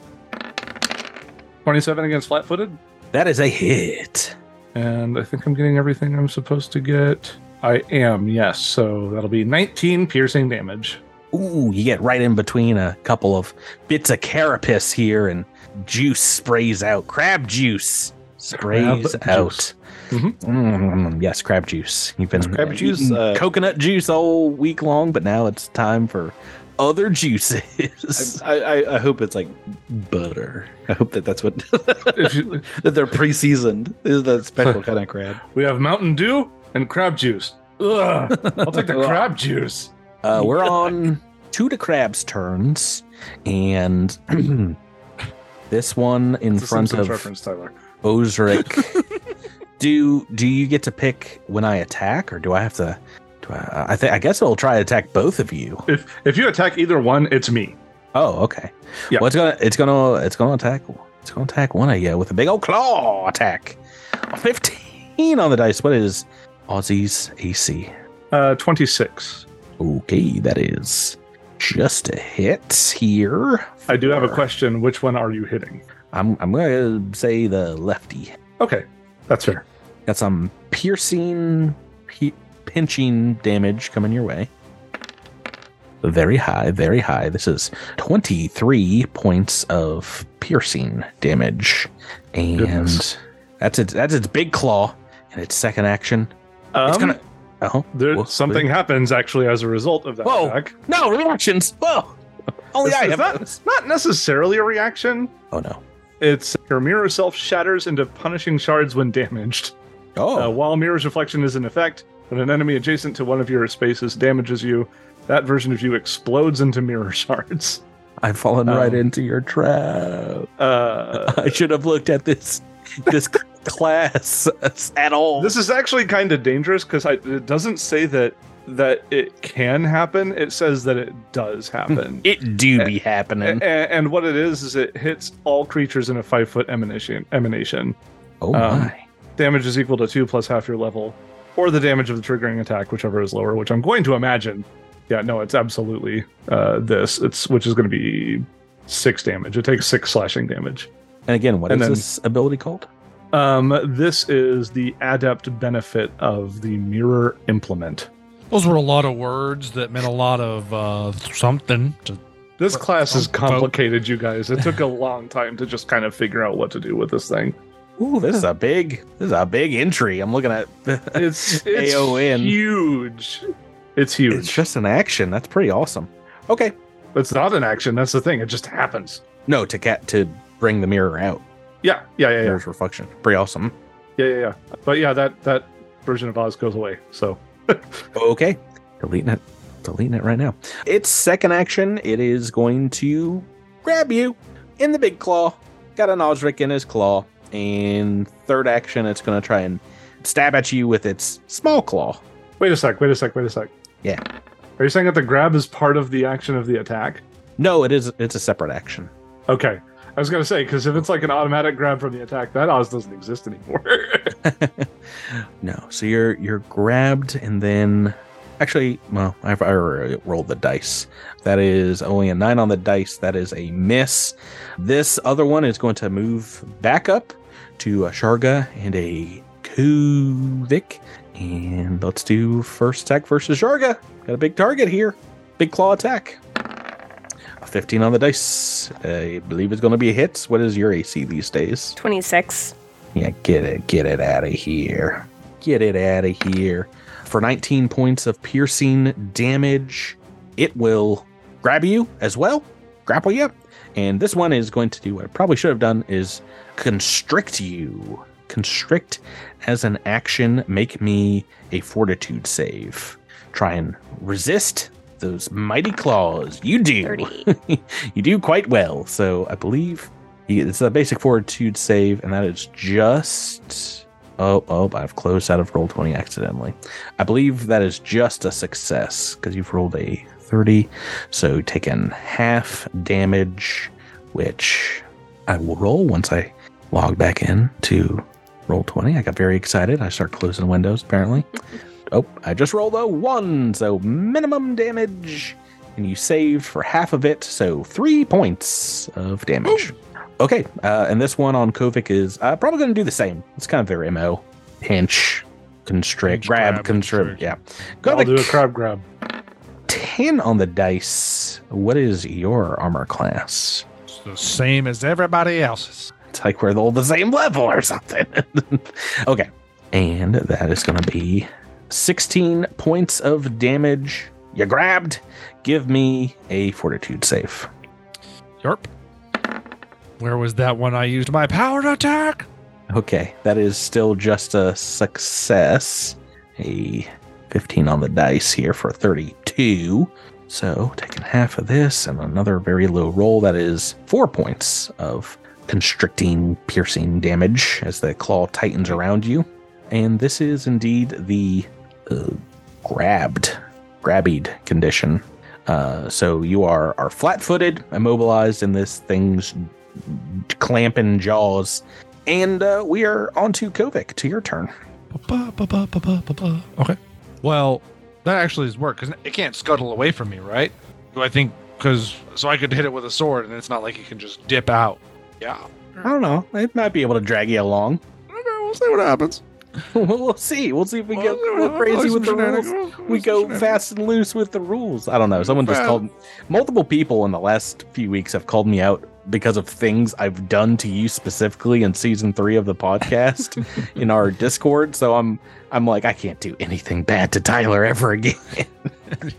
27 against flat footed. That is a hit. And I think I'm getting everything I'm supposed to get. I am, yes. So that'll be 19 piercing damage. Ooh, you get right in between a couple of bits of carapace here, and juice sprays out. Crab juice sprays crab out. Juice. Mm-hmm. Mm, yes, crab juice. You've been crab juice, uh, coconut juice all week long, but now it's time for other juices. I, I, I hope it's like butter. I hope that that's what that they're pre-seasoned. This is the special kind of crab. We have Mountain Dew and crab juice. Ugh, I'll take the crab juice. Uh, we're on two to crab's turns, and this one in It's a front Simpsons of reference, Tyler. Osric. do do you get to pick when I attack, or do I have to? I? Think I guess I'll try to attack both of you. If if you attack either one, it's me. Oh, okay. Yeah. Well, it's gonna it's gonna it's gonna attack it's gonna attack one of you with a big old claw attack. Fifteen on the dice. What is Ozzy's AC? Uh, 26. Okay, that is just a hit here. I do have a question. Which one are you hitting? I'm I'm gonna say the lefty. Okay, that's fair. Got some piercing, pinching damage coming your way. Very high, very high. This is 23 points of piercing damage. And Goodness. that's its that's its big claw and its second action. Um, It's gonna Oh. there, Whoa, something happens actually as a result of that Whoa. attack. No, reactions. Whoa. Only This I have not, not necessarily a reaction. Oh no. It's your mirror self shatters into punishing shards when damaged. Oh. Uh, while mirror's reflection is in effect, when an enemy adjacent to one of your spaces damages you, that version of you explodes into mirror shards. I've fallen right um, into your trap. Uh, I should have looked at this this class at all. this is actually kind of dangerous because it doesn't say that that it can happen. It says that it does happen. it do be A- happening. and, what it is is it hits all creatures in a five foot emanation. Emanation Oh um, my. damage is equal to two plus half your level, or the damage of the triggering attack, whichever is lower. Which I'm going to imagine. Yeah, no, it's absolutely uh, this. It's which is going to be six damage. It takes six slashing damage. And again, what is and then- this ability called? Um, this is the adept benefit of the mirror implement. Those were a lot of words that meant a lot of uh, something. To, This class is vote. complicated, you guys. It took a long time to just kind of figure out what to do with this thing. Ooh, this is a big this is a big entry. I'm looking at It's it's AON. huge. It's huge. It's just an action. That's pretty awesome. Okay. It's not an action. That's the thing. It just happens. No, to cat to bring the mirror out. Yeah, yeah, yeah, yeah, Mirror's reflection. Pretty awesome. yeah, yeah, yeah. But yeah, that that version of Oz goes away. So Okay. Deleting it. Deleting it right now. Its second action, it is going to grab you in the big claw. Got an Osric in his claw. And third action, it's going to try and stab at you with its small claw. wait a sec. Wait a sec. Wait a sec. Yeah. Are you saying that the grab is part of the action of the attack? No, it is. It's a separate action. Okay. I was gonna say because if it's like an automatic grab from the attack, that Oz doesn't exist anymore. no, so you're you're grabbed, and then actually, well, I've I already rolled the dice. That is only a nine on the dice. That is a miss. This other one is going to move back up to a Sharga and a Kovic. And let's do first attack versus Sharga. Got a big target here. Big claw attack. A 15 on the dice. I believe it's going to be a hit. What is your AC these days? 26. Yeah, get it, get it out of here. Get it out of here. For 19 points of piercing damage, it will grab you as well, grapple you. And this one is going to do what it probably should have done is constrict you. Constrict as an action, make me a fortitude save. Try and resist those mighty claws. You do. you do quite well. So I believe it's a basic fortitude save, and that is just. Oh, oh, I've closed out of Roll20 accidentally. I believe that is just a success because you've rolled a 30. So taken half damage, which I will roll once I log back in to Roll20. I got very excited. I start closing windows apparently. Oh, I just rolled a one, so minimum damage. And you saved for half of it, so three points of damage. Okay, uh, and this one on Kovic is uh, probably going to do the same. It's kind of their MO. Pinch, constrict, Pinch, grab, grab, constrict. Yeah. I'll do a crab grab. 10 on the dice. What is your armor class? it's the same as everybody else's. It's like we're all the same level or something. okay. And that is going to be 16 points of damage. You grabbed. Give me a fortitude save. Yarp. Where was that when I used my power attack? Okay, that is still just a success. A 15 on the dice here for 32. So, taking half of this and another very low roll, that is four points of constricting, piercing damage as the claw tightens around you. And this is indeed the uh, grabbed, grabbied condition. Uh, so you are are flat-footed, immobilized in this thing's clamping jaws, and uh, we are on to Kovic. To your turn. Ba-ba-ba-ba-ba-ba-ba. Okay. Well, That actually is work because it can't scuttle away from me, right? Do I think because so I could hit it with a sword and it's not like it can just dip out? Yeah. I don't know. It might be able to drag you along. Okay, we'll see what happens. we'll see. We'll see if we get crazy with the rules. We go fast and loose with the rules. I don't know. Someone just Fast. called. Multiple people in the last few weeks have called me out because of things I've done to you specifically in season three of the podcast in our Discord. So I'm I'm like I can't do anything bad to Tyler ever again.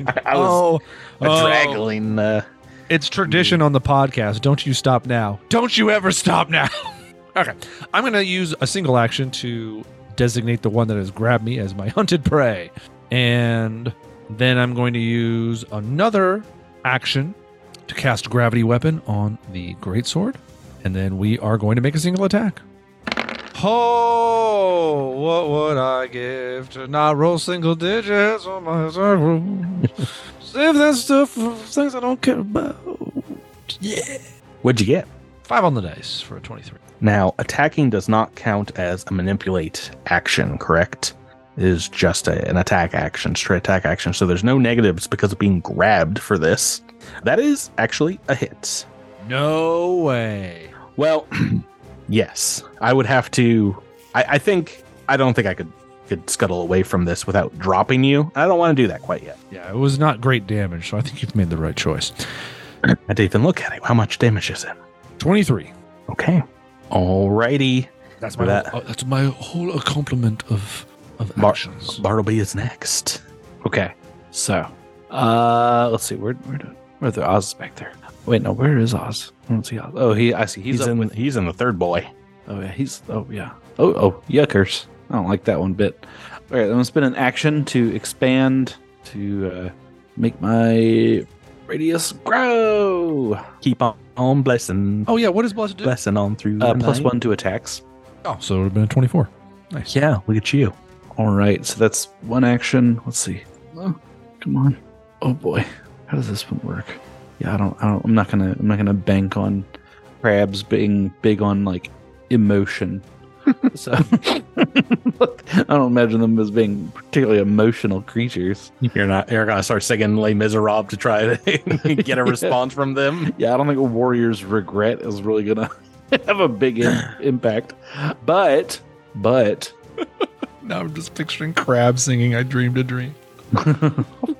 I, I was oh, a oh. draggling. Uh, It's tradition on the podcast. Don't you stop now. Don't you ever stop now. okay. I'm going to use a single action to designate the one that has grabbed me as my hunted prey. And then I'm going to use another action to cast gravity weapon on the greatsword. And then we are going to make a single attack. Oh, what would I give to not roll single digits on my attack roll? Save that stuff for things I don't care about. Yeah. what'd you get? Five on the dice for a 23. Now, attacking does not count as a manipulate action, correct? It is just a, an attack action, straight attack action. So there's no negatives because of being grabbed for this. That is actually a hit. No way. Well, yes, I would have to. I, I think I don't think I could could scuttle away from this without dropping you. I don't want to do that quite yet. Yeah, it was not great damage, so I think you've made the right choice. I didn't even look at it. How much damage is it? 23. Okay. Alrighty. That's my my whole- that's my whole complement of of Bar- actions. Bartleby is next. Okay, so uh, let's see. Where where do, where the Oz is back there? Wait, no. Where is Oz? I don't see Oz. Oh, he. I see. He's, He's, up in. with. He's in the third boy. Oh yeah. He's. Oh yeah. Oh oh. Yuckers. I don't like that one bit. All right. I'm gonna spend an action to expand to uh, make my radius grow. Keep on, on blessing. oh yeah, what does blessed do? blessing on through Uh, plus night. one to attacks. Oh, so it would have been a 24. Nice. Yeah, look at you. All right. So that's one action. Let's see. Oh, come on. Oh boy. How does this one work? Yeah, I don't. I don't. I'm not gonna. I'm not gonna bank on crabs being big on like emotion. so I don't imagine them as being particularly emotional creatures. You're not. You're gonna start singing Les Miserables to try to get a response from them. Yeah, I don't think a warrior's regret is really gonna have a big im- impact. But, but Now I'm just picturing crab singing I dreamed a dream.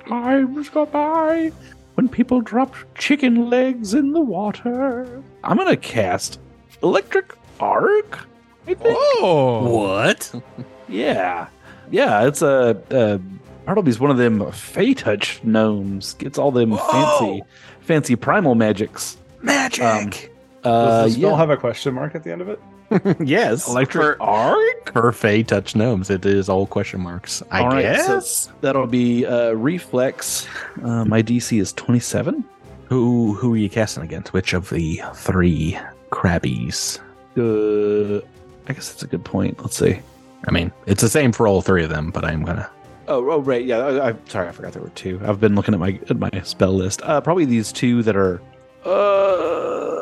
Times go by when people drop chicken legs in the water. I'm gonna cast electric arc. I think. Oh. What? Yeah, yeah. It's a. Uh, Bartleby's one of them Fey touch gnomes. Gets all them fancy, fancy primal magics. Magic. Um, Does Uh, the spell yeah. have a question mark at the end of it? yes. electric for, arc. for Fey touch gnomes, it is all question marks. I All right, guess. so that'll be uh, reflex. Uh, my DC is 27. who who are you casting against? Which of the three crabbies? Uh, I guess that's a good point. Let's see. I mean, it's the same for all three of them, but I'm gonna. Oh, oh right, yeah. I, I'm sorry, I forgot there were two. I've been looking at my at my spell list. Uh, probably these two that are. Uh,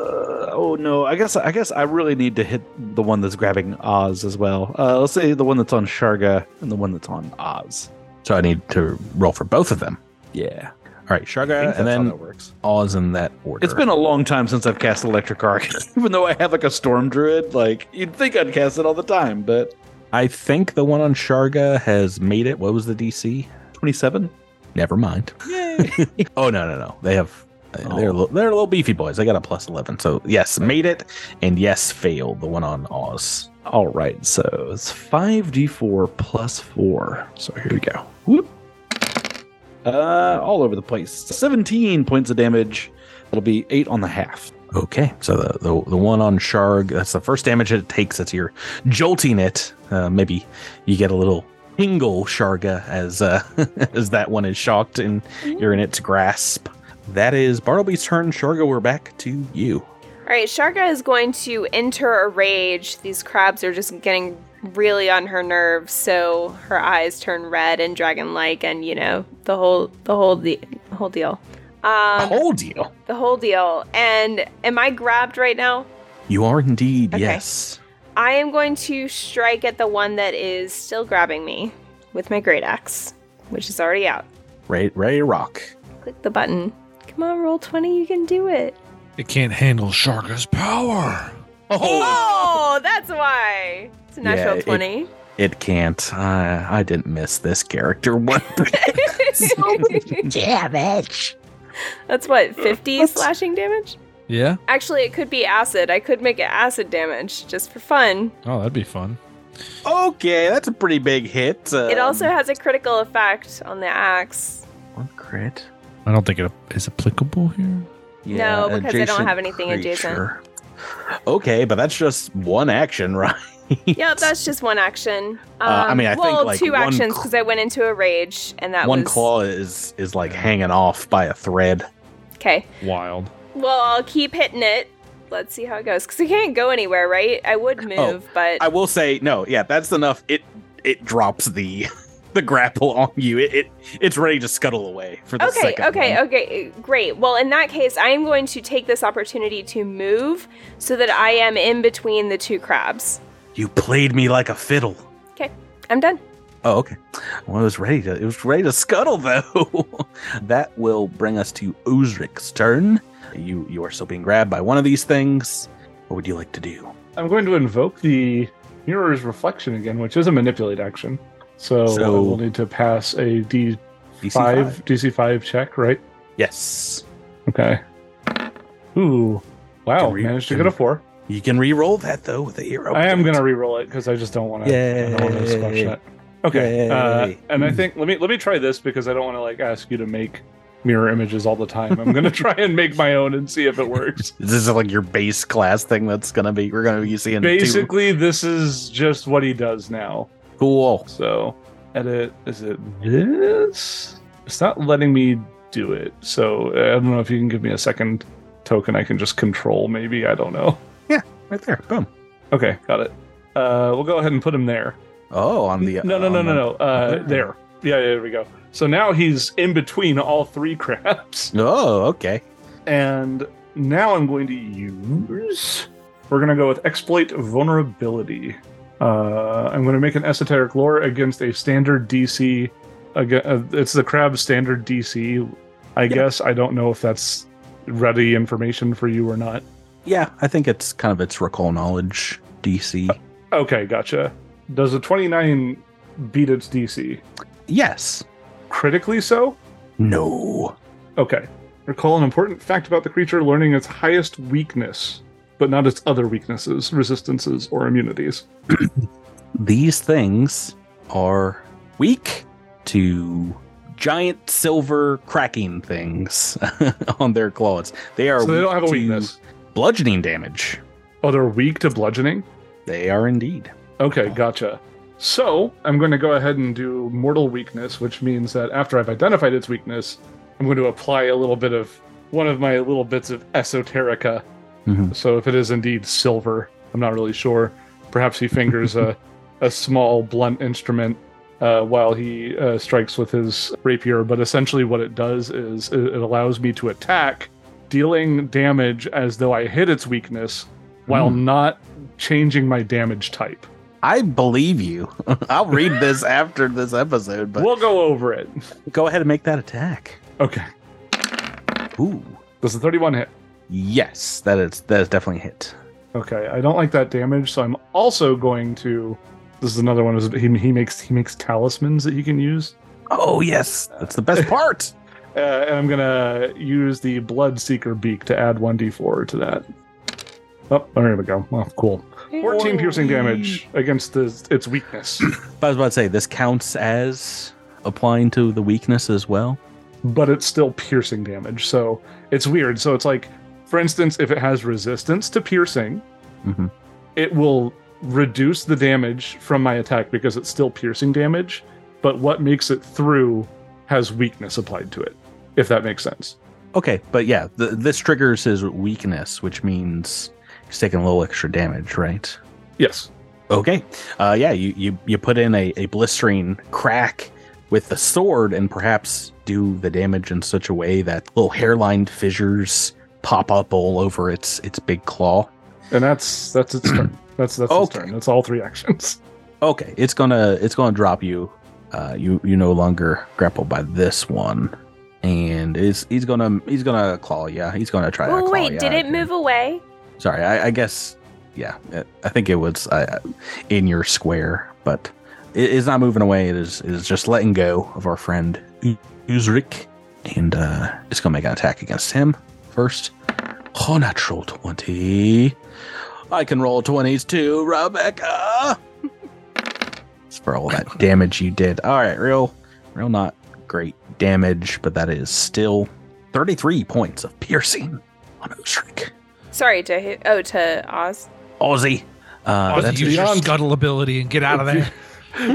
oh no, I guess I guess I really need to hit the one that's grabbing Oz as well. Uh, let's say the one that's on Sharga and the one that's on Oz. So I need to roll for both of them. Yeah, All right, Sharga, and then that works. Oz in that order. it's been a long time since I've cast Electric Arc. Even though I have like a Storm Druid, like you'd think I'd cast it all the time, but I think the one on Sharga has made it. What was the DC? 27. Never mind. oh no no no! They have. They're a little, they're a little beefy boys. They got a plus eleven. So yes, made it, and yes, failed. The one on Oz. All right, so it's 5d4 plus 4. So here we go. Whoop. Uh, all over the place. 17 points of damage. It'll be 8 on the half. Okay, so the, the the one on Sharg, that's the first damage it takes as you're jolting it. Uh, maybe you get a little tingle, Sharga, as uh, as that one is shocked and you're in its grasp. That is Bartleby's turn. Sharga, we're back to you. All right, Sharga is going to enter a rage. These crabs are just getting really on her nerves, so her eyes turn red and dragon-like, and you know the whole the whole the whole deal. Um, Whole deal. the whole deal. And am I grabbed right now? You are indeed, Okay. yes. I am going to strike at the one that is still grabbing me with my great axe, which is already out. Ready, ready to rock. Click the button. Come on, Roll20. You can do it. It can't handle Sharga's power. Oh, that's why. It's a natural Yeah, 20. It can't. I I didn't miss this character one. Damage. That's what, 50 slashing damage? Yeah. Actually, it could be acid. I could make it acid damage just for fun. Oh, that'd be fun. okay, that's a pretty big hit. it Um, also has a critical effect on the axe. one crit. I don't think it is applicable here. No, because I don't have anything adjacent. creature. Okay, but that's just one action, right? Yep, that's just one action. Um, Uh, I mean, I think, well, like, two one actions cl- because I went into a rage, and that one was claw is is like hanging off by a thread. okay. Wild. Well, I'll keep hitting it. Let's see how it goes because I can't go anywhere, right? I would move, Oh, but I will say no. Yeah, that's enough. It it drops the the grapple on you. It, it it's ready to scuttle away for the okay, second okay, one. okay, great. Well, in that case, I am going to take this opportunity to move so that I am in between the two crabs. You played me like a fiddle. Okay, I'm done. Oh, okay. Well, it was ready to it was ready to scuttle though. that will bring us to Osric's turn. You you are still being grabbed by one of these things. What would you like to do? I'm going to invoke the mirror's reflection again, which is a manipulate action. So, So- I will need to pass a D5 DC five? DC five check, right? Yes. Okay. Ooh, wow! We- managed to get a four. You can re-roll that though with a hero. I am gonna re-roll it because I just don't want to. I don't want to squash that. Okay. Uh, and I think let me let me try this because I don't want to like ask you to make mirror images all the time. I'm gonna try and make my own and see if it works. This is like your base class thing that's gonna be we're gonna be seeing two. Basically, this is just what he does now. Cool. So edit is it this? It's not letting me do it. So uh, I don't know if you can give me a second token I can just control maybe. I don't know. Yeah, right there. Boom. Okay, got it. Uh, we'll go ahead and put him there. Oh, on the no, no, no, no, the- no. Uh, there. Yeah, yeah, there we go. So now he's in between all three crabs, Oh, okay. and now I'm going to use. We're gonna go with exploit vulnerability. Uh, I'm going to make an esoteric lore against a standard DC. Uh, it's the crab standard DC. I guess I don't know if that's ready information for you or not. Yeah, I think it's kind of its recall knowledge DC. Okay, gotcha. Does a 29 beat its DC? Yes. Critically so? No. Okay. Recall an important fact about the creature, learning its highest weakness, but not its other weaknesses, resistances, or immunities. These things are weak to giant silver cracking things on their claws. They are So they don't have a weakness. Bludgeoning damage. Oh, they're weak to bludgeoning? They are indeed. Okay, gotcha. So I'm going to go ahead and do mortal weakness, which means that after I've identified its weakness, I'm going to apply a little bit of one of my little bits of esoterica. Mhm. So if it is indeed silver, I'm not really sure. Perhaps he fingers a, a small blunt instrument uh, while he uh, strikes with his rapier. But essentially, what it does is it, it allows me to attack, dealing damage as though I hit its weakness, while Hmm. not changing my damage type. I believe you. I'll read this after this episode, but we'll go over it. go ahead and make that attack. Okay. Ooh. Does the 31 hit? Yes, that is that is definitely a hit. Okay. I don't like that damage, so I'm also going to. This is another one. Is he, he makes he makes talismans that he can use, Oh yes, that's the best part. uh, and I'm gonna use the Blood Seeker beak to add one d4 to that. Oh, there we go. Well, cool. 14 piercing damage against the, its weakness, I was about to say this counts as applying to the weakness as well. but it's still piercing damage. So it's weird. So it's like, for instance, if it has resistance to piercing, hmm it will reduce the damage from my attack because it's still piercing damage, but what makes it through has weakness applied to it, if that makes sense. Okay, but yeah, the, this triggers his weakness, which means he's taking a little extra damage, right? Yes. Okay, uh, yeah, you, you you put in a, a blistering crack with the sword, and perhaps do the damage in such a way that little hairline fissures pop up all over its its big claw. And that's that's its turn. That's that's its turn. That's all three actions. Okay, it's gonna it's gonna drop you Uh, you you no longer grappled by this one, and is he's gonna he's gonna claw Yeah, He's gonna try to Oh claw wait, ya. did it move away? Sorry, I, I guess yeah. it- I think it was uh, in your square, but it is not moving away. It is it is just letting go of our friend U- Osric, and uh, it's gonna make an attack against him first. Oh, natural twenty. I can roll twenties too, Rebecca. it's for all that damage you did. All right, real, real not great damage, but that is still thirty-three points of piercing on Osric. Sorry to who- oh to Oz. Ozzy. Uh, Ozzy, that's use your beyond- scuttle ability and get out of there.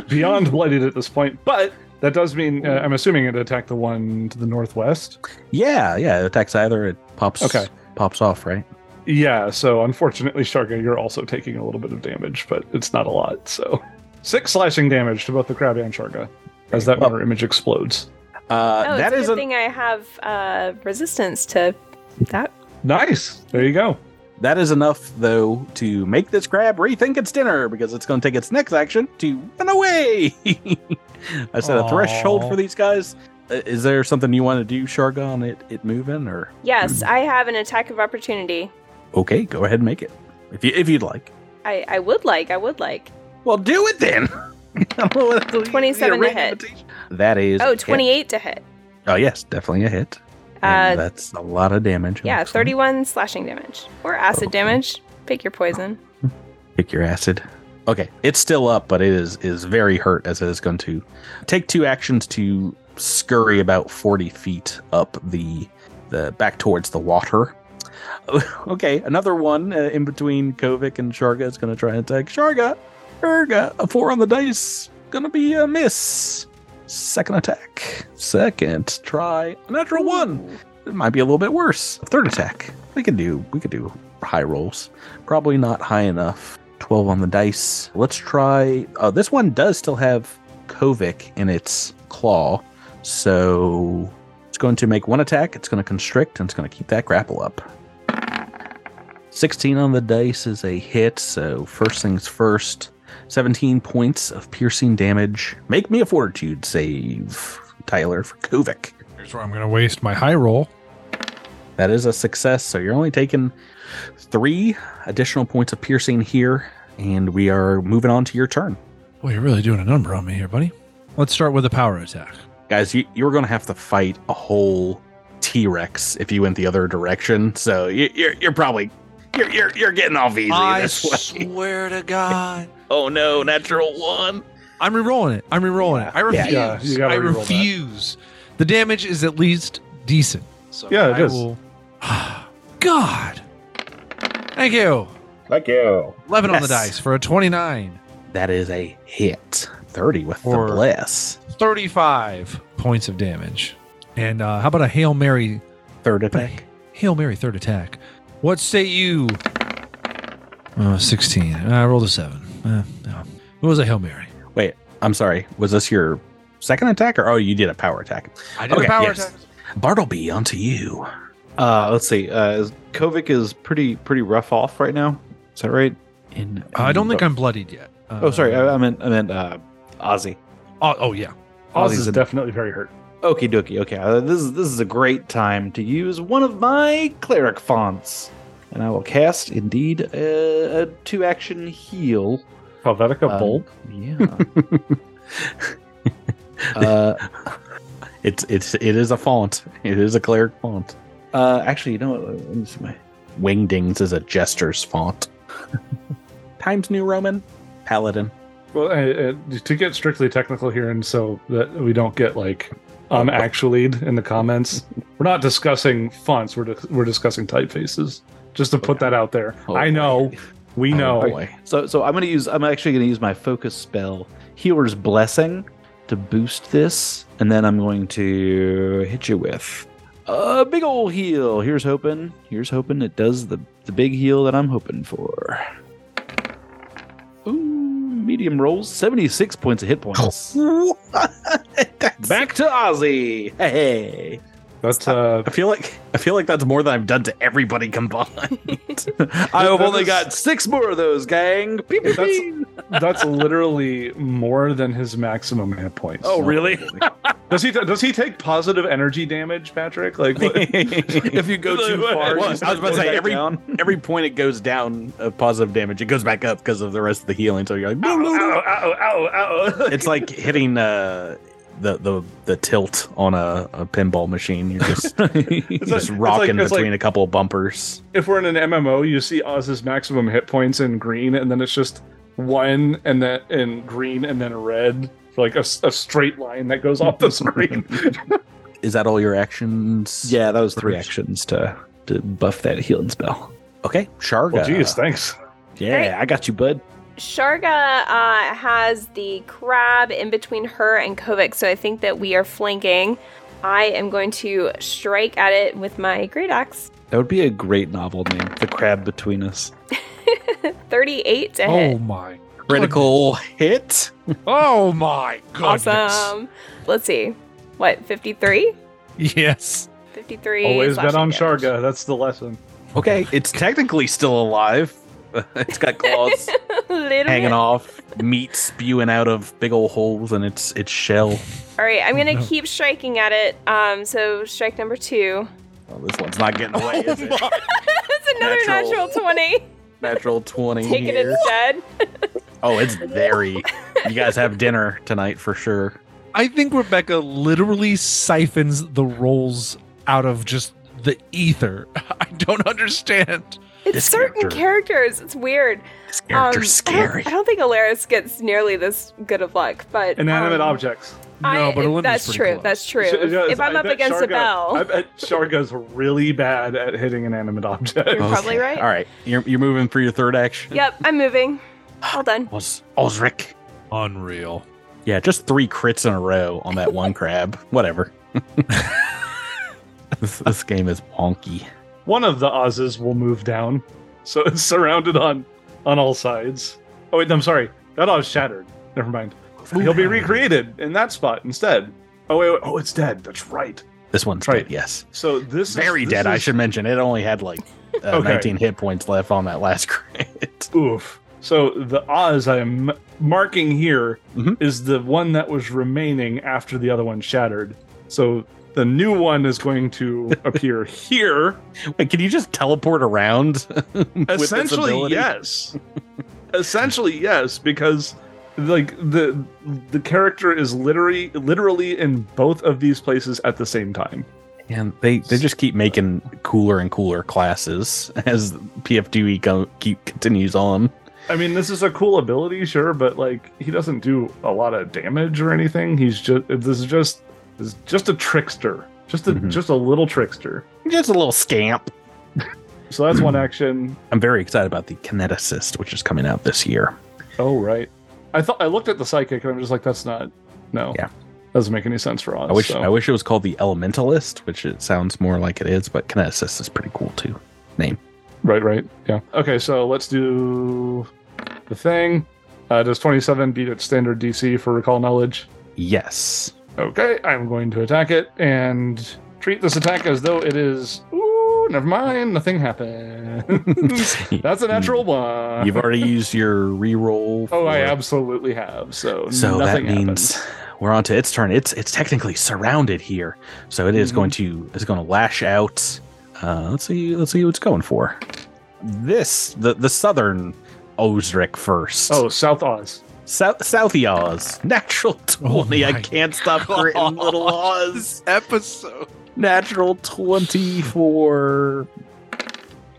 Beyond bloodied at this point, but that does mean uh, I'm assuming it attacked the one to the northwest. yeah, yeah. It attacks either. It pops. Okay. Pops off, right? Yeah, so unfortunately, Sharga, you're also taking a little bit of damage, but it's not a lot. So six slashing damage to both the crab and Sharga as that Well- mirror image explodes. Uh, Oh, that it's a good a thing I have uh, resistance to that. Nice. There you go. That is enough though to make this crab rethink its dinner because it's going to take its next action to run away. I said a threshold for these guys. Uh, Is there something you want to do, Sharga, on it? It moving or Yes, I have an attack of opportunity. okay? Go ahead and make it if you if you'd like. I, I would like, I would like. Well, do it then. I don't know what else- 27 to hit. invitation. That is a Oh, hit. 28 to hit. Oh yes, definitely a hit. Uh, that's a lot of damage. yeah, Excellent. 31 slashing damage. Or acid Okay. damage. Pick your poison. Pick your acid. Okay, it's still up, but it is is very hurt as it is going to take two actions to scurry about forty feet up the the back towards the water. Okay, another one uh, in between Kovic and Sharga is going to try and attack Sharga. Sharga, a four on the dice, gonna be a miss. Second attack, second try, a natural one. It might be a little bit worse. Third attack, we could do we could do high rolls. Probably not high enough. 12 on the dice. Let's try. Uh, this one does still have Kovic in its claw. So it's going to make one attack. It's going to constrict and it's going to keep that grapple up. 16 on the dice is a hit. So first things first 17 points of piercing damage. Make me a fortitude save, Tyler, for Kovic. Here's where I'm going to waste my high roll. That is a success. So you're only taking three additional points of piercing here, and we are moving on to your turn. Well, you're really doing a number on me here, buddy. Let's start with a power attack. Guys, you, you're going to have to fight a whole T Rex if you went the other direction. So you, you're, you're probably. You're, you're, you're getting off easy this way. swear to God. Oh no, natural one. I'm re-rolling it. I'm re-rolling it. I refuse. Yeah, you gotta I re-roll that. refuse. The damage is at least decent. So Yeah, it I is. will- God. Thank you. Thank you. 11 on the Yes. dice for a 29. That is a hit. 30 with Or- the bless. 35 points of damage. And uh, how about a Hail Mary? Third attack. Hail Mary third attack. What say you? Uh, 16. I rolled a 7. Uh, no. It was a Hail Mary. Wait, I'm sorry. Was this your second attack or oh, you did a power attack? I did Okay, a power yes. attack. Bartleby, onto you. Uh, let's see. Uh, is- Kovic is pretty pretty rough off right now. Is that right? In, Uh, I don't think I'm bloodied yet. Uh, Oh, sorry. I, I meant I meant uh, Ozzy. oh, oh, yeah. Oz Ozzy's is in- definitely very hurt. Okie dokie. Okay, uh, this is this is a great time to use one of my cleric fonts, and I will cast indeed a, a two action heal. Helvetica Um, Bulb. Yeah. uh, It's it's it is a font. It is a cleric font. uh, actually, you know what? Let me see my. Wingdings is a jester's font. Times New Roman, Paladin. Well, uh, uh, to get strictly technical here, and so that we don't get like um actually in the comments, we're not discussing fonts. We're dis- we're discussing typefaces. Just to put that out there. Oh, I know. We Oh, know. boy. So so I'm gonna use. I'm actually gonna use my focus spell, Healer's Blessing, to boost this, and then I'm going to hit you with a big old heal. Here's hoping. Here's hoping it does the the big heal that I'm hoping for. Ooh, medium rolls, 76 points of hit points. Back to Ozzy. Hey. That's uh, I feel like I feel like that's more than I've done to everybody combined. I have only is- got six more of those, gang. Pew, pew, That's- that's literally more than his maximum hit points. Oh, really? Does he does he take positive energy damage, Patrick? Like what- if you go too far, Well, I was about to say every down. every point it goes down of positive damage, it goes back up because of the rest of the healing. So you're like, ow, ow, ow, ow, ow. it's like hitting uh, the the the tilt on a, a pinball machine. You're just It's just like- it's rocking like- between like- a couple of bumpers. if we're in an MMO, you see Oz's maximum hit points in green, and then it's just one, and then in green, and then red, like a straight line that goes off the screen. Is that all your actions? Yeah, that was three actions to to buff that healing spell. Okay, Sharga. well, geez, thanks. Yeah, Great. I got you, bud. Sharga uh, has the crab in between her and Kovic, so I think that we are flanking. I am going to strike at it with my great axe. That would be a great novel name. The crab between us. 38 to Oh hit. my. Critical hit. Oh my goodness. Awesome. Let's see. What, 53? Yes. 53. Always bet on damage. Sharga. That's the lesson. Okay, it's technically still alive. it's got claws Little hanging bit. off, meat spewing out of big old holes in its its shell. All right, I'm going to No. keep striking at it. Um, so strike number two. Well, this one's not getting away, is it? That's another Natural. natural 20. Natural twenty Taking here. its dead. Oh, it's very. You guys have dinner tonight for sure. I think Rebecca literally siphons the rolls out of just the ether. I don't understand. It's This certain character. characters. It's weird. This character's Um, I don't- I don't, think Alaris gets nearly this good of luck, but Inanimate um, objects. No, I- but Olympia's that's true. close. That's true. Sh- If, if I'm I up bet against a bell, I bet Sharga's really bad at hitting inanimate objects. You're probably right. All right, you're you're moving for your third action. yep, I'm moving. All done. Was Osric? Unreal. Yeah, just three crits in a row on that one crab. Whatever. this, this game is wonky. One of the Oz's will move down, so it's surrounded on on all sides. Oh wait, I'm sorry. That Oz shattered. Never mind. He'll be recreated in that spot instead. Oh wait, wait. oh it's dead. That's right. This one's Right. dead, yes. So this is- Very this dead, I is- should mention. It only had like uh, Okay. 19 hit points left on that last crit. Oof. So the Oz I am marking here is Mhm. the one that was remaining after the other one shattered. So the new one is going to appear here. Wait, can you just teleport around? Essentially, yes. Essentially, yes, because like the the character is literally literally in both of these places at the same time. And they, they just keep making cooler and cooler classes as PF2E go, keep continues on. I mean, this is a cool ability, sure, but like he doesn't do a lot of damage or anything. He's just this is just is just a trickster, just a Mhm. just a little trickster. Just a little scamp. So that's one action. I'm very excited about the Kineticist, which is coming out this year. Oh right, I thought I looked at the psychic and I'm just like, that's not no. Yeah. doesn't make any sense for us. I wish so. I wish it was called the Elementalist, which it sounds more like it is, but Kineticist is pretty cool too. Name. Right, right. Yeah. Okay, so let's do the thing. Uh, does 27 beat its standard DC for recall knowledge? Yes. Okay, I'm going to attack it and treat this attack as though it is. Ooh, never mind. Nothing happens. That's a natural one. You've already used your reroll. Oh, I absolutely have. So, So that means happened. we're on to its turn. It's it's technically surrounded here, so it is Mhm. going to it's going to lash out. Uh, let's see let's see what it's going for. This the the southern Osric first. Oh, South Oz. South Southie Oz natural Oh twenty. I can't stop gritting little Oz. Episode. Natural twenty for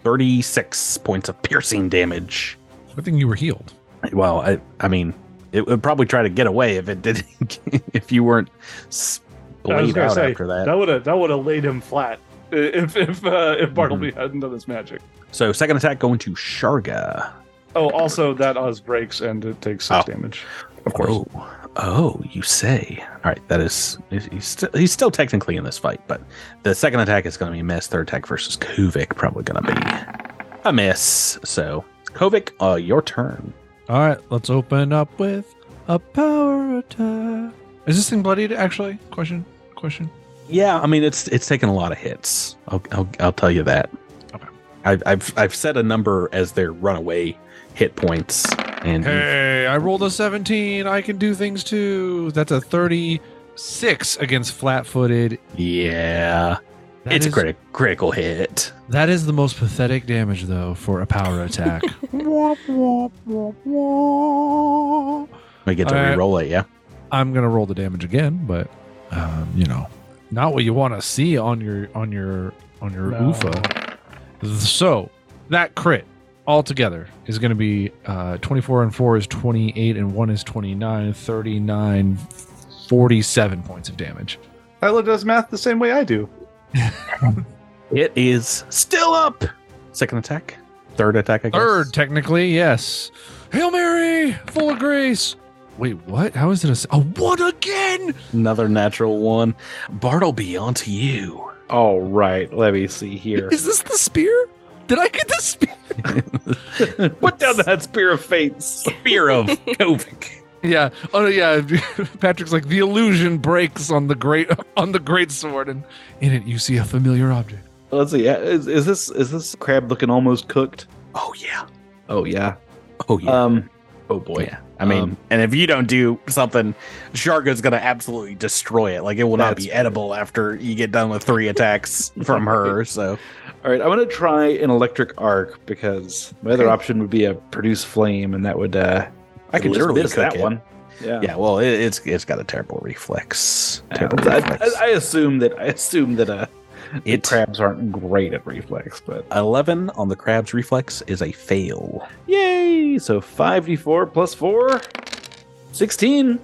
thirty six points of piercing damage. Good thing you were healed. Well, I I mean, it would probably try to get away if it didn't. if you weren't I was splayed out say after that. that would have that would have laid him flat if if uh, if Bartleby Mm-hmm. hadn't done his magic. So second attack going to Sharga. Oh, also that Oz breaks and it takes six Oh. damage. Of course. Oh, oh, you say. All right, that is he's, he's, still, he's still technically in this fight, but the second attack is going to be a miss. Third attack versus Kovic probably going to be a miss. So Kovic, uh, your turn. All right, let's open up with a power attack. Is this thing bloodied? Actually, question, question. Yeah, I mean it's it's taken a lot of hits. I'll I'll, I'll tell you that. Okay. I've I've I've set a number as their runaway hit points, and Hey, I rolled a 17. I can do things too. That's a 36 against flat-footed. yeah, That it's is- a criti- critical hit. That is the most pathetic damage, though, for a power attack. I get to All right. re-roll it. Yeah. I'm gonna roll the damage again, but um, you know, not what you want to see on your on your on your No. UFA. So that crit altogether is going to be uh, 24 and 4 is 28 and 1 is 29 39 47 points of damage Tyler does math the same way I do. It is still up. Second attack, third attack. I guess. third technically yes hail mary full of grace wait what how is it a one again another natural one. Bartleby, on to you. All right, let me see here. is this the spear did i get the spear Put down that spear of fate. Spear of Kovic. Yeah. Oh yeah. Patrick's like the illusion breaks on the great on the great sword, and in it you see a familiar object. Let's see. Is, is this is this crab looking almost cooked? Oh yeah. Oh yeah. Oh yeah. Um. Oh boy. yeah. I mean, Um, and if you don't do something, Sharga's gonna absolutely destroy it. Like it will not be edible after you get done with three attacks from her. So All right. I'm gonna try an electric arc because my other Okay. option would be a produce flame, and that would uh. I just literally miss that it. one. Yeah. yeah, well, it, it's it's got a terrible reflex. Terrible I, reflex. I, I assume that I assume that uh, the It- crabs aren't great at reflex, but Eleven on the crab's reflex is a fail. yay! So five d four plus four. 16.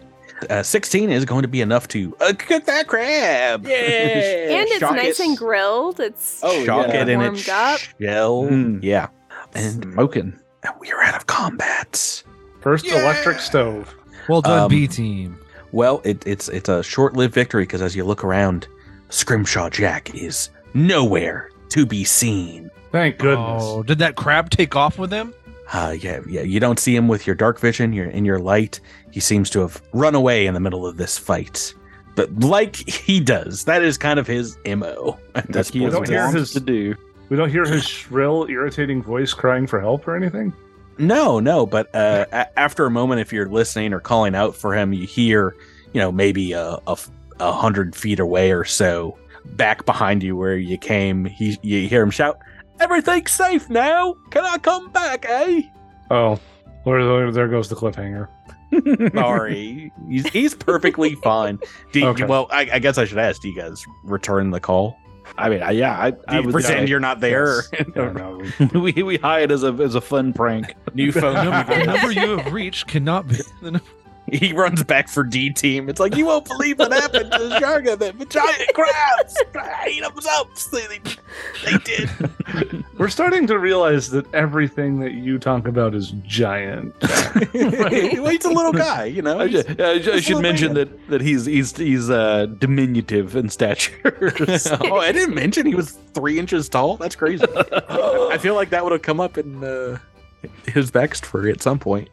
Uh, Sixteen is going to be enough to uh, cook that crab. Yay! and it's Shock nice it. and grilled. It's Oh, Shock yeah. it in Warmed its up. shell. Mm. Yeah, and Smoking. And we are out of combat. First Yeah. electric stove. Well done, Um, B team. Well, it, it's it's a short-lived victory because as you look around, Scrimshaw Jack is nowhere to be seen. Thank goodness. Oh, did that crab take off with him? Uh, yeah, yeah. You don't see him with your dark vision. You're in your light. He seems to have run away in the middle of this fight. But like he does, that is kind of his mo. At this He You point. don't hear wants his- to do. We don't hear his shrill, irritating voice crying for help or anything. No, no. But uh, a- after a moment, if you're listening or calling out for him, you hear, you know, maybe a, a, f- a hundred feet away or so, back behind you where you came. He, you hear him shout, "Everything's safe now. Can I come back, eh?" Oh, there, there- there goes the cliffhanger. Sorry, he's, he's perfectly fine. Do you, Okay. Well, I, I guess I should ask: Do you guys return the call? I mean, I, yeah, I, Do I you would pretend say you're not there? Yeah, no, we we- we hide as a as a fun prank. New phone The number. number you have reached cannot be. The num- He runs back for D team. It's like you won't believe what happened to Sharga. That giant crabs ate them up. They, they did. We're starting to realize that everything that you talk about is giant. well, he's a little guy, you know. I, He's- ju- I ju- I should mention man. that that he's he's he's uh, diminutive in stature. oh, I didn't mention he was three inches tall. That's crazy. I feel like that would have come up in uh, his backstory at some point.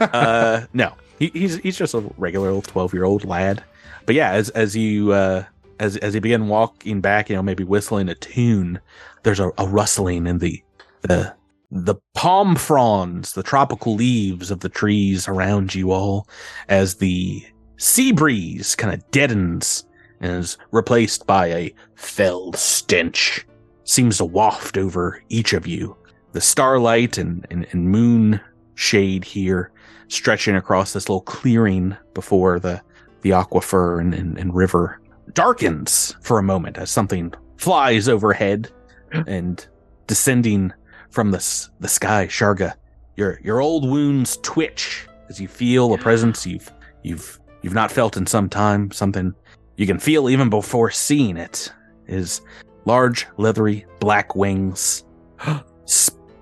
Uh, no, he, he's he's just a regular twelve year old lad. But yeah, as as you uh, as as you begin walking back, you know, maybe whistling a tune, there's a, a rustling in the the the palm fronds, the tropical leaves of the trees around you all, as the sea breeze kind of deadens and is replaced by a fell stench seems to waft over each of you. The starlight and, and, and moon shade here stretching across this little clearing before the, the aquifer and, and, and river darkens for a moment as something flies overhead and descending from the, the sky. Sharga, your, your old wounds twitch as you feel a presence. You've, you've, you've not felt in some time, something you can feel even before seeing it is large, leathery black wings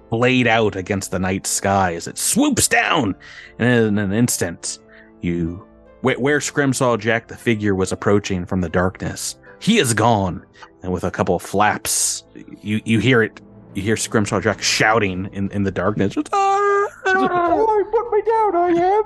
splayed out against the night sky as it swoops down. And in an instant, you where, where Scrimshaw Jack the figure was approaching from the darkness, he is gone. And with a couple of flaps, you you hear it. You hear Scrimshaw Jack shouting in, in the darkness. "Ah!" put me down, I am.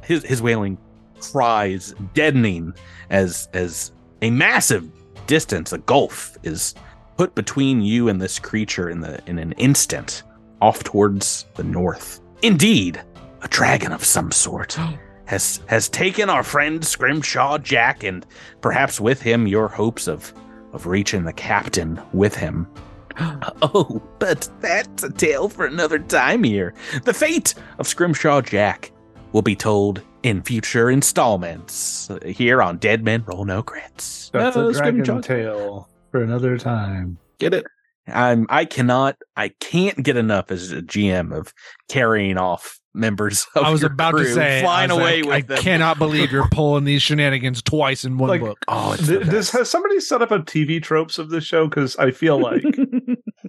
his his wailing cries deadening as as a massive distance, a gulf, is put between you and this creature in the in an instant, off towards the north. Indeed, a dragon of some sort has has taken our friend Scrimshaw Jack, and perhaps with him your hopes of of reaching the captain with him. oh, but that's a tale for another time here. The fate of Scrimshaw Jack will be told in future installments uh, here on Dead Men Roll No Crits. That's No, a dragon Scrimshaw- tale for another time. Get it? I'm I cannot I can't get enough as a GM of carrying off members of I was about to say, flying I away like, with I them. cannot believe you're pulling these shenanigans twice in one Like, book. Oh, it's Th- this has somebody set up a TV tropes of this show because I feel like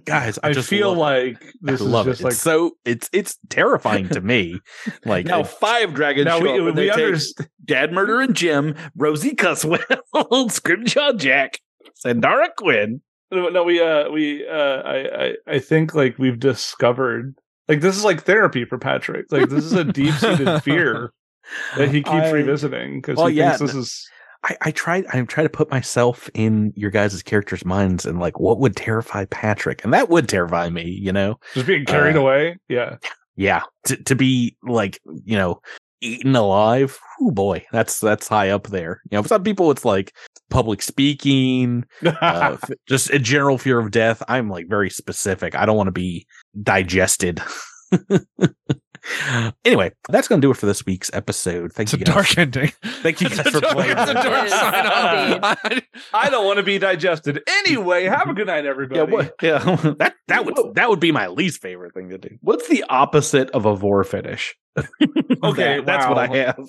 guys. I, I just feel love it. like this I is just it. like it's so it's it's terrifying to me. Like now five dragons now show we, we take understand. Dad Murder and Jim, Rosie Cusswell, Scrimshaw Jack, Sandara Quinn. No, no, we uh we uh I, I I think like we've discovered like this is like therapy for Patrick. Like this is a deep seated fear that he keeps I- revisiting because Well, he yeah, thinks this is I, I tried I try to put myself in your guys' characters' minds and like what would terrify Patrick, and that would terrify me. You know, just being carried Uh, away. Yeah. yeah, to to be like you know eaten alive. Oh boy, that's that's high up there. You know, for some people it's like public speaking, uh, just a general fear of death. I'm like very specific. I don't want to be digested. anyway, that's going to do it for this week's episode. Thank It's a you guys. dark ending. Thank you guys for dark- playing. it's a dark It is, sign off. indeed. I don't want to be digested. Anyway, have a good night, everybody. Yeah, what? Yeah. That that would that would be my least favorite thing to do. What's the opposite of a vor finish? Okay, That- that's what. I have.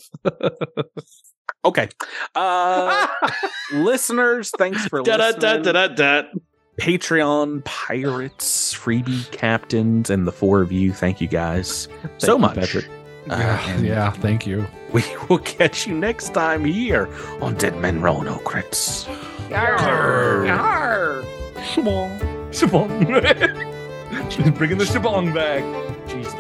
Okay, uh, listeners, thanks for Da da listening. da da da da. Patreon pirates, freebie captains, and the four of you. Thank you guys so you, much. Patrick. Uh, yeah, and yeah, thank you. We will catch you next time here on Dead Men Roll No Crits. Yarr. Shabong. Shabong. She's bringing the shabong back. Jeez,